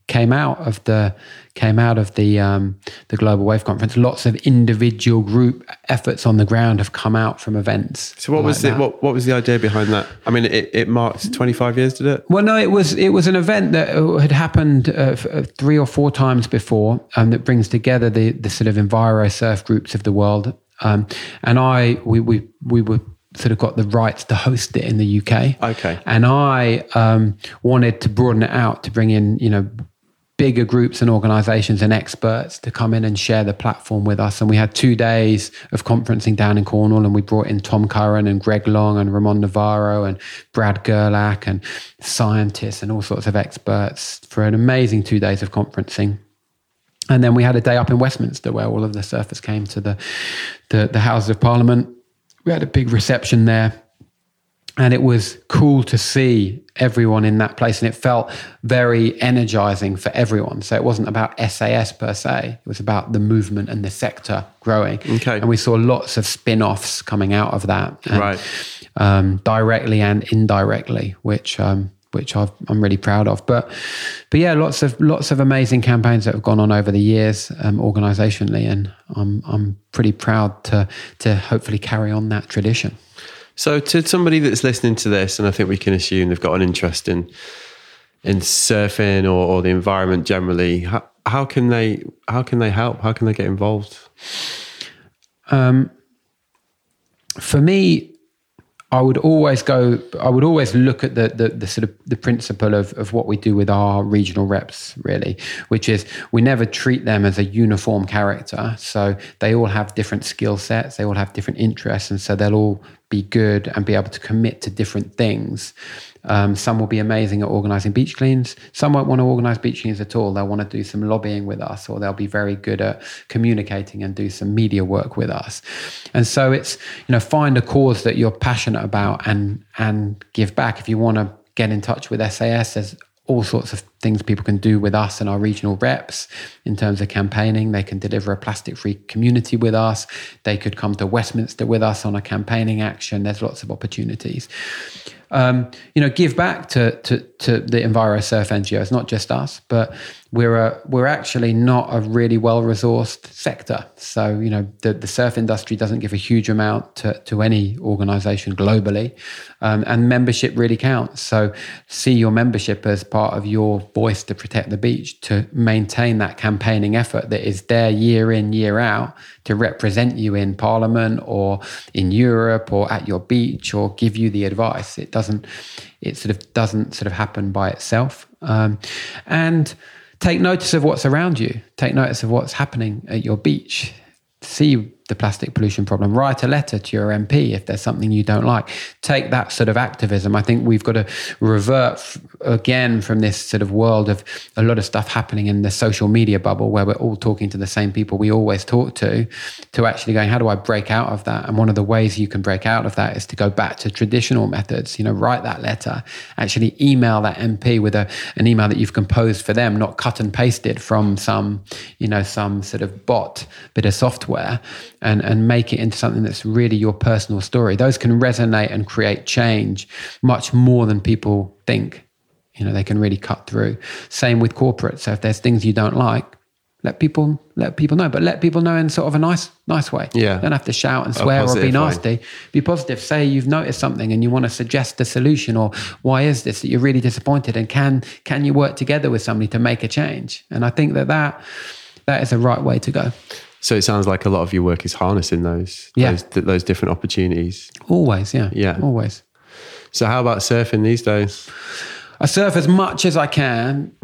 came out of the came out of the um, the global wave conference. Lots of individual group efforts on the ground have come out from events. So what like was the what, what was the idea behind that? I mean, it, it marked twenty five years, did it? Well, no, it was it was an event that had happened uh, uh, three or four times before, um, that brings together the the sort of enviro surf groups of the world. Um, and I we we we were sort of got the rights to host it in the UK. Okay. And I um, wanted to broaden it out to bring in, you know, bigger groups and organizations and experts to come in and share the platform with us. And we had two days of conferencing down in Cornwall, and we brought in Tom Curren and Greg Long and Ramon Navarro and Brad Gerlach and scientists and all sorts of experts for an amazing two days of conferencing. And then we had a day up in Westminster where all of the surfers came to the, the, the Houses of Parliament. We had a big reception there and it was cool to see everyone in that place and it felt very energizing for everyone so it wasn't about sas per se it was about the movement and the sector growing okay and we saw lots of spin-offs coming out of that and, right um, directly and indirectly which um, which i am really proud of. But but yeah, lots of lots of amazing campaigns that have gone on over the years, um, organisationally, and I'm I'm pretty proud to to hopefully carry on that tradition. So, to somebody that's listening to this, and I think we can assume they've got an interest in in surfing or, or the environment generally, how, how, can they how can they help? How can they get involved? Um, for me, I would always go. I would always look at the, the the, sort of the principle of of what we do with our regional reps, really, which is we never treat them as a uniform character. So they all have different skill sets, they all have different interests, and so they'll all be good and be able to commit to different things. Um, some will be amazing at organizing beach cleans. Some won't want to organize beach cleans at all. They'll want to do some lobbying with us, or they'll be very good at communicating and do some media work with us. And so it's you know find a cause that you're passionate about and and give back. If you want to get in touch with SAS, there's all sorts of things people can do with us and our regional reps in terms of campaigning. They can deliver a plastic free community with us. They could come to Westminster with us on a campaigning action. There's lots of opportunities um, you know, give back to, to, to the EnviroSurf NGOs, not just us, but we're a, we're actually not a really well resourced sector. So you know the, the surf industry doesn't give a huge amount to, to any organization globally, um, and membership really counts. So see your membership as part of your voice to protect the beach, to maintain that campaigning effort that is there year in year out to represent you in Parliament or in Europe or at your beach or give you the advice. It doesn't. It sort of doesn't sort of happen by itself, um, and take notice of what's around you. Take notice of what's happening at your beach. See the plastic pollution problem. Write a letter to your MP if there's something you don't like. Take that sort of activism. I think we've got to revert f- again from this sort of world of a lot of stuff happening in the social media bubble where we're all talking to the same people we always talk to, to actually going, how do I break out of that? And one of the ways you can break out of that is to go back to traditional methods. You know, write that letter, actually email that MP with a, an email that you've composed for them, not cut and pasted from some, you know, some sort of bot bit of software and, and make it into something that's really your personal story. Those can resonate and create change much more than people think. You know, they can really cut through. Same with corporate. So if there's things you don't like, let people let people know, but let people know in sort of a nice nice way. Yeah. Don't have to shout and oh, swear or be nasty. Way. Be positive. Say you've noticed something and you want to suggest a solution or why is this that you're really disappointed and can can you work together with somebody to make a change? And I think that that that is the right way to go. So it sounds like a lot of your work is harnessing those, yeah. those, those different opportunities. Always, yeah. Yeah. Always. So how about surfing these days? I surf as much as I can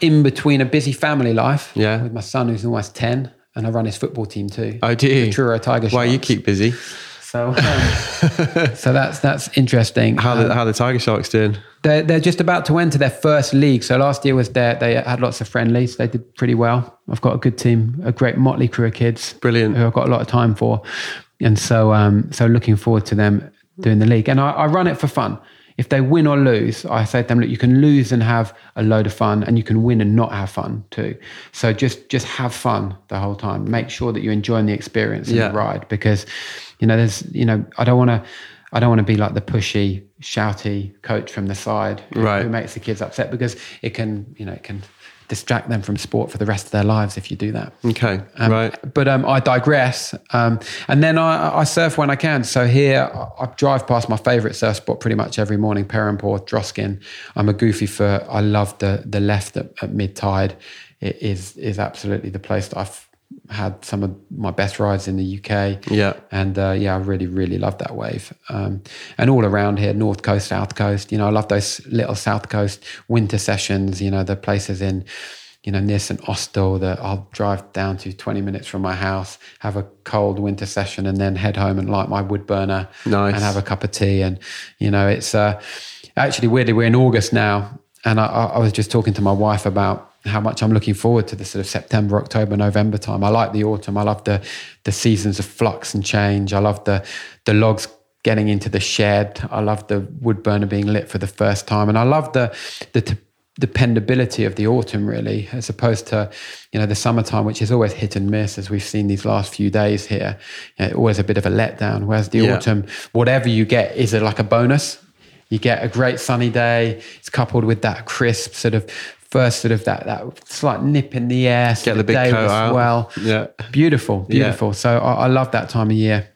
in between a busy family life. Yeah. With my son who's almost 10 and I run his football team too. Oh, do you? The Truro Tiger Why you keep busy? So, um, so that's that's interesting. How the, um, how the Tiger Sharks doing? They're, they're just about to enter their first league. So last year was their they had lots of friendlies. They did pretty well. I've got a good team, a great motley crew of kids. Brilliant. Who I've got a lot of time for, and so um, so looking forward to them doing the league. And I, I run it for fun if they win or lose, I say to them, look, you can lose and have a load of fun, and you can win and not have fun too. So just just have fun the whole time. Make sure that you're enjoying the experience and yeah. the ride, because you know there's you know I don't want to I don't want to be like the pushy, shouty coach from the side right. who makes the kids upset because it can you know it can distract them from sport for the rest of their lives if you do that. Okay, um, right. But um, I digress. Um, and then I, I, surf when I can. So here I, I drive past my favourite surf spot pretty much every morning, Perranporth, Droskyn. I'm a goofy for, I love the the left at, at mid tide. It is is absolutely the place that I've had some of my best rides in the UK. Yeah. And uh, yeah, I really, really love that wave. Um, and all around here, North Coast, South Coast, you know, I love those little South Coast winter sessions, you know, the places in, you know, near St. Austell that I'll drive down to 20 minutes from my house, have a cold winter session and then head home and light my wood burner nice. and have a cup of tea. And, you know, it's uh, actually weirdly, we're in August now. And I, I was just talking to my wife about how much I'm looking forward to the sort of September, October, November time. I like the autumn. I love the the seasons of flux and change. I love the the logs getting into the shed. I love the wood burner being lit for the first time, and I love the the t- dependability of the autumn really as opposed to you know the summertime which is always hit and miss as we've seen these last few days here you know, always a bit of a letdown whereas the yeah. autumn whatever you get is like a bonus you get a great sunny day it's coupled with that crisp sort of first sort of that that slight nip in the air. Get the big coat out. Well, yeah, beautiful, beautiful. Yeah. So I, I, love that time of year.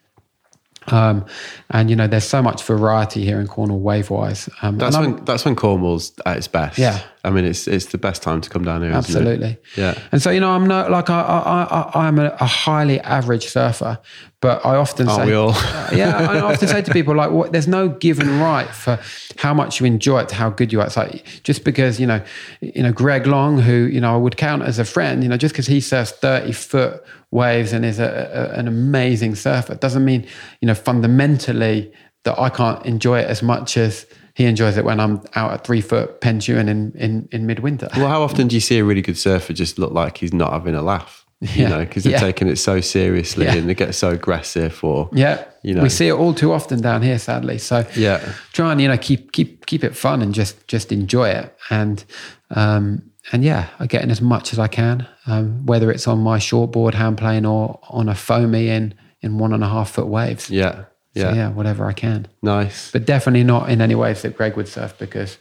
Um, and you know, there's so much variety here in Cornwall wave wise. Um, That's when that's when Cornwall's at its best. Yeah. I mean, it's it's the best time to come down here. isn't it? Absolutely. Yeah. And so, you know, I'm not like I, I, I, I'm a, a highly average surfer, but I often Aren't say, we all? yeah, I often say to people like, what, there's no given right for how much you enjoy it to how good you are. It's like just because you know, you know, Greg Long, who you know I would count as a friend, you know, just because he surfs 30 foot waves and is a, a, an amazing surfer doesn't mean you know fundamentally that I can't enjoy it as much as he enjoys it when I'm out at three foot Pentewan in in, in midwinter. Well, how often do you see a really good surfer just look like he's not having a laugh? You Yeah. know, because they're Yeah. taking it so seriously Yeah. and they get so aggressive or Yeah, You know. we see it all too often down here, sadly. So Yeah. try and you know keep keep keep it fun and just just enjoy it and um, and yeah, I get in as much as I can, um, whether it's on my shortboard hand plane or on a foamy in in one and a half foot waves. yeah, yeah, So yeah, whatever I can, nice. but definitely not in any waves that Greg would surf because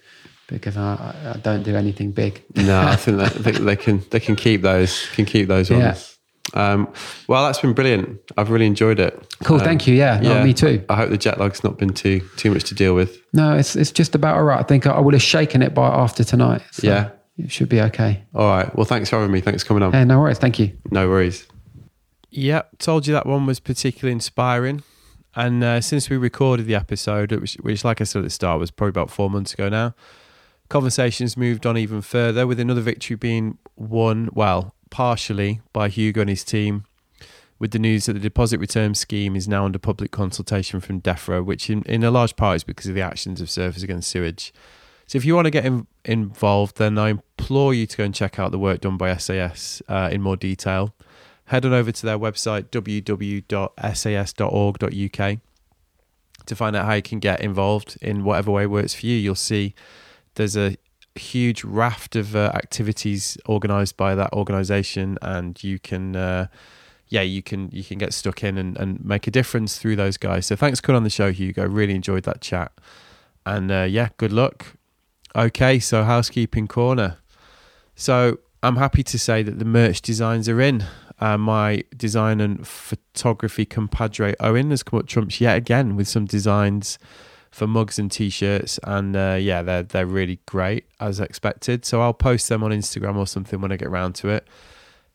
because I, I- I don't do anything big. No, I think that I think they can they can keep those can keep those ones. Yeah. Um, well, that's been brilliant. I've really enjoyed it. Cool, Um, thank you. Yeah, no, me too. I hope the jet lag's not been too too much to deal with. No, it's it's just about all right. I think I would have shaken it by after tonight. So Yeah. It should be okay. All right. Well, thanks for having me. Thanks for coming on. Hey, no worries. Thank you. No worries. Yep, told you that one was particularly inspiring. And uh, since we recorded the episode, which, which, like I said at the start, was probably about four months ago now, conversations moved on even further with another victory being won, well, partially by Hugo and his team, with the news that the deposit return scheme is now under public consultation from DEFRA, which in, in a large part is because of the actions of surfers against sewage. So if you want to get in, involved, then I implore you to go and check out the work done by SAS uh, in more detail. Head on over to their website, www.sas.org.uk, to find out how you can get involved in whatever way works for you. You'll see there's a huge raft of uh, activities organised by that organisation, and you can, uh, yeah, you can you can get stuck in and, and make a difference through those guys. So thanks for coming on the show, Hugo. Really enjoyed that chat, and uh, yeah, good luck. Okay, so housekeeping corner. So I'm happy to say that the merch designs are in. Uh, my design and photography compadre Owen has come up trumps yet again with some designs for mugs and t-shirts, and uh, yeah, they're they're really great as expected. So I'll post them on Instagram or something when I get round to it.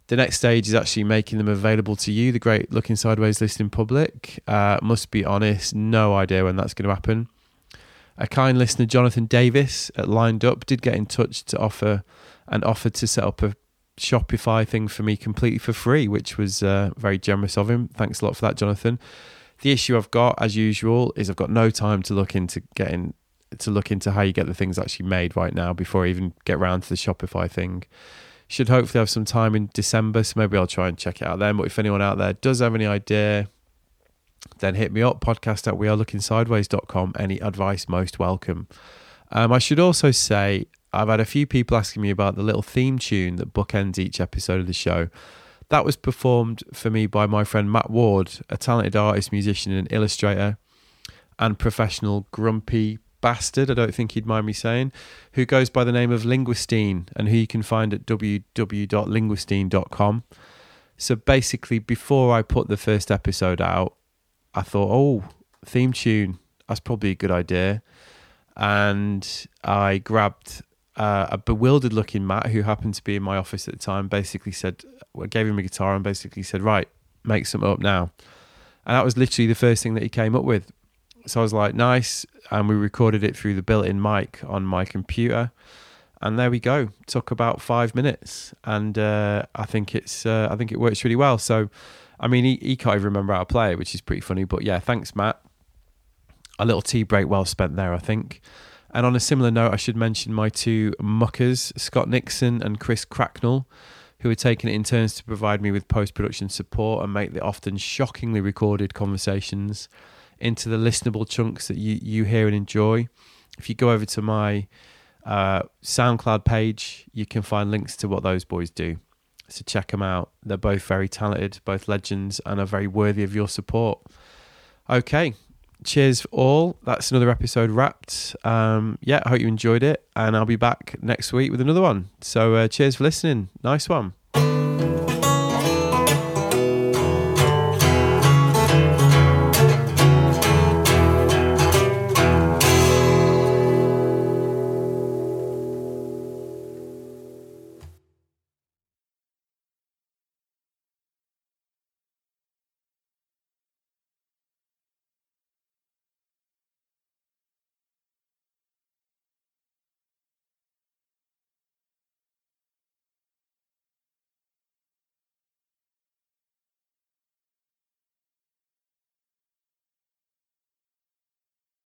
The next stage is actually making them available to you, the great looking sideways listening public. Uh, must be honest, no idea when that's going to happen. A kind listener, Jonathan Davis at Lined Up, did get in touch to offer and offered to set up a Shopify thing for me completely for free, which was uh, very generous of him. Thanks a lot for that, Jonathan. The issue I've got, as usual, is I've got no time to look into getting to look into how you get the things actually made right now before I even get round to the Shopify thing. Should hopefully have some time in December, so maybe I'll try and check it out then. But if anyone out there does have any idea, then hit me up, podcast at wearelookingsideways.com. Any advice most welcome. Um, I should also say I've had a few people asking me about the little theme tune that bookends each episode of the show. That was performed for me by my friend Matt Ward, a talented artist, musician, and illustrator, and professional grumpy bastard, I don't think he'd mind me saying, who goes by the name of Linguistine and who you can find at www.linguistine.com. So basically, before I put the first episode out, I thought, oh, theme tune, that's probably a good idea. And I grabbed uh, a bewildered looking Matt who happened to be in my office at the time, basically said, I gave him a guitar and basically said, right, make something up now. And that was literally the first thing that he came up with. So I was like, nice. And we recorded it through the built in mic on my computer. And there we go. Took about five minutes. And uh, I think it's, uh, I think it works really well. So, I mean, he, he can't even remember how to play which is pretty funny. But yeah, thanks, Matt. A little tea break well spent there, I think. And on a similar note, I should mention my two muckers, Scott Nixon and Chris Cracknell, who are taking it in turns to provide me with post production support and make the often shockingly recorded conversations into the listenable chunks that you, you hear and enjoy. If you go over to my uh, SoundCloud page, you can find links to what those boys do. So check them out. They're both very talented, both legends, and are very worthy of your support. Okay, cheers all. That's another episode wrapped. Um, yeah, I hope you enjoyed it, and I'll be back next week with another one. So uh, cheers for listening. Nice one.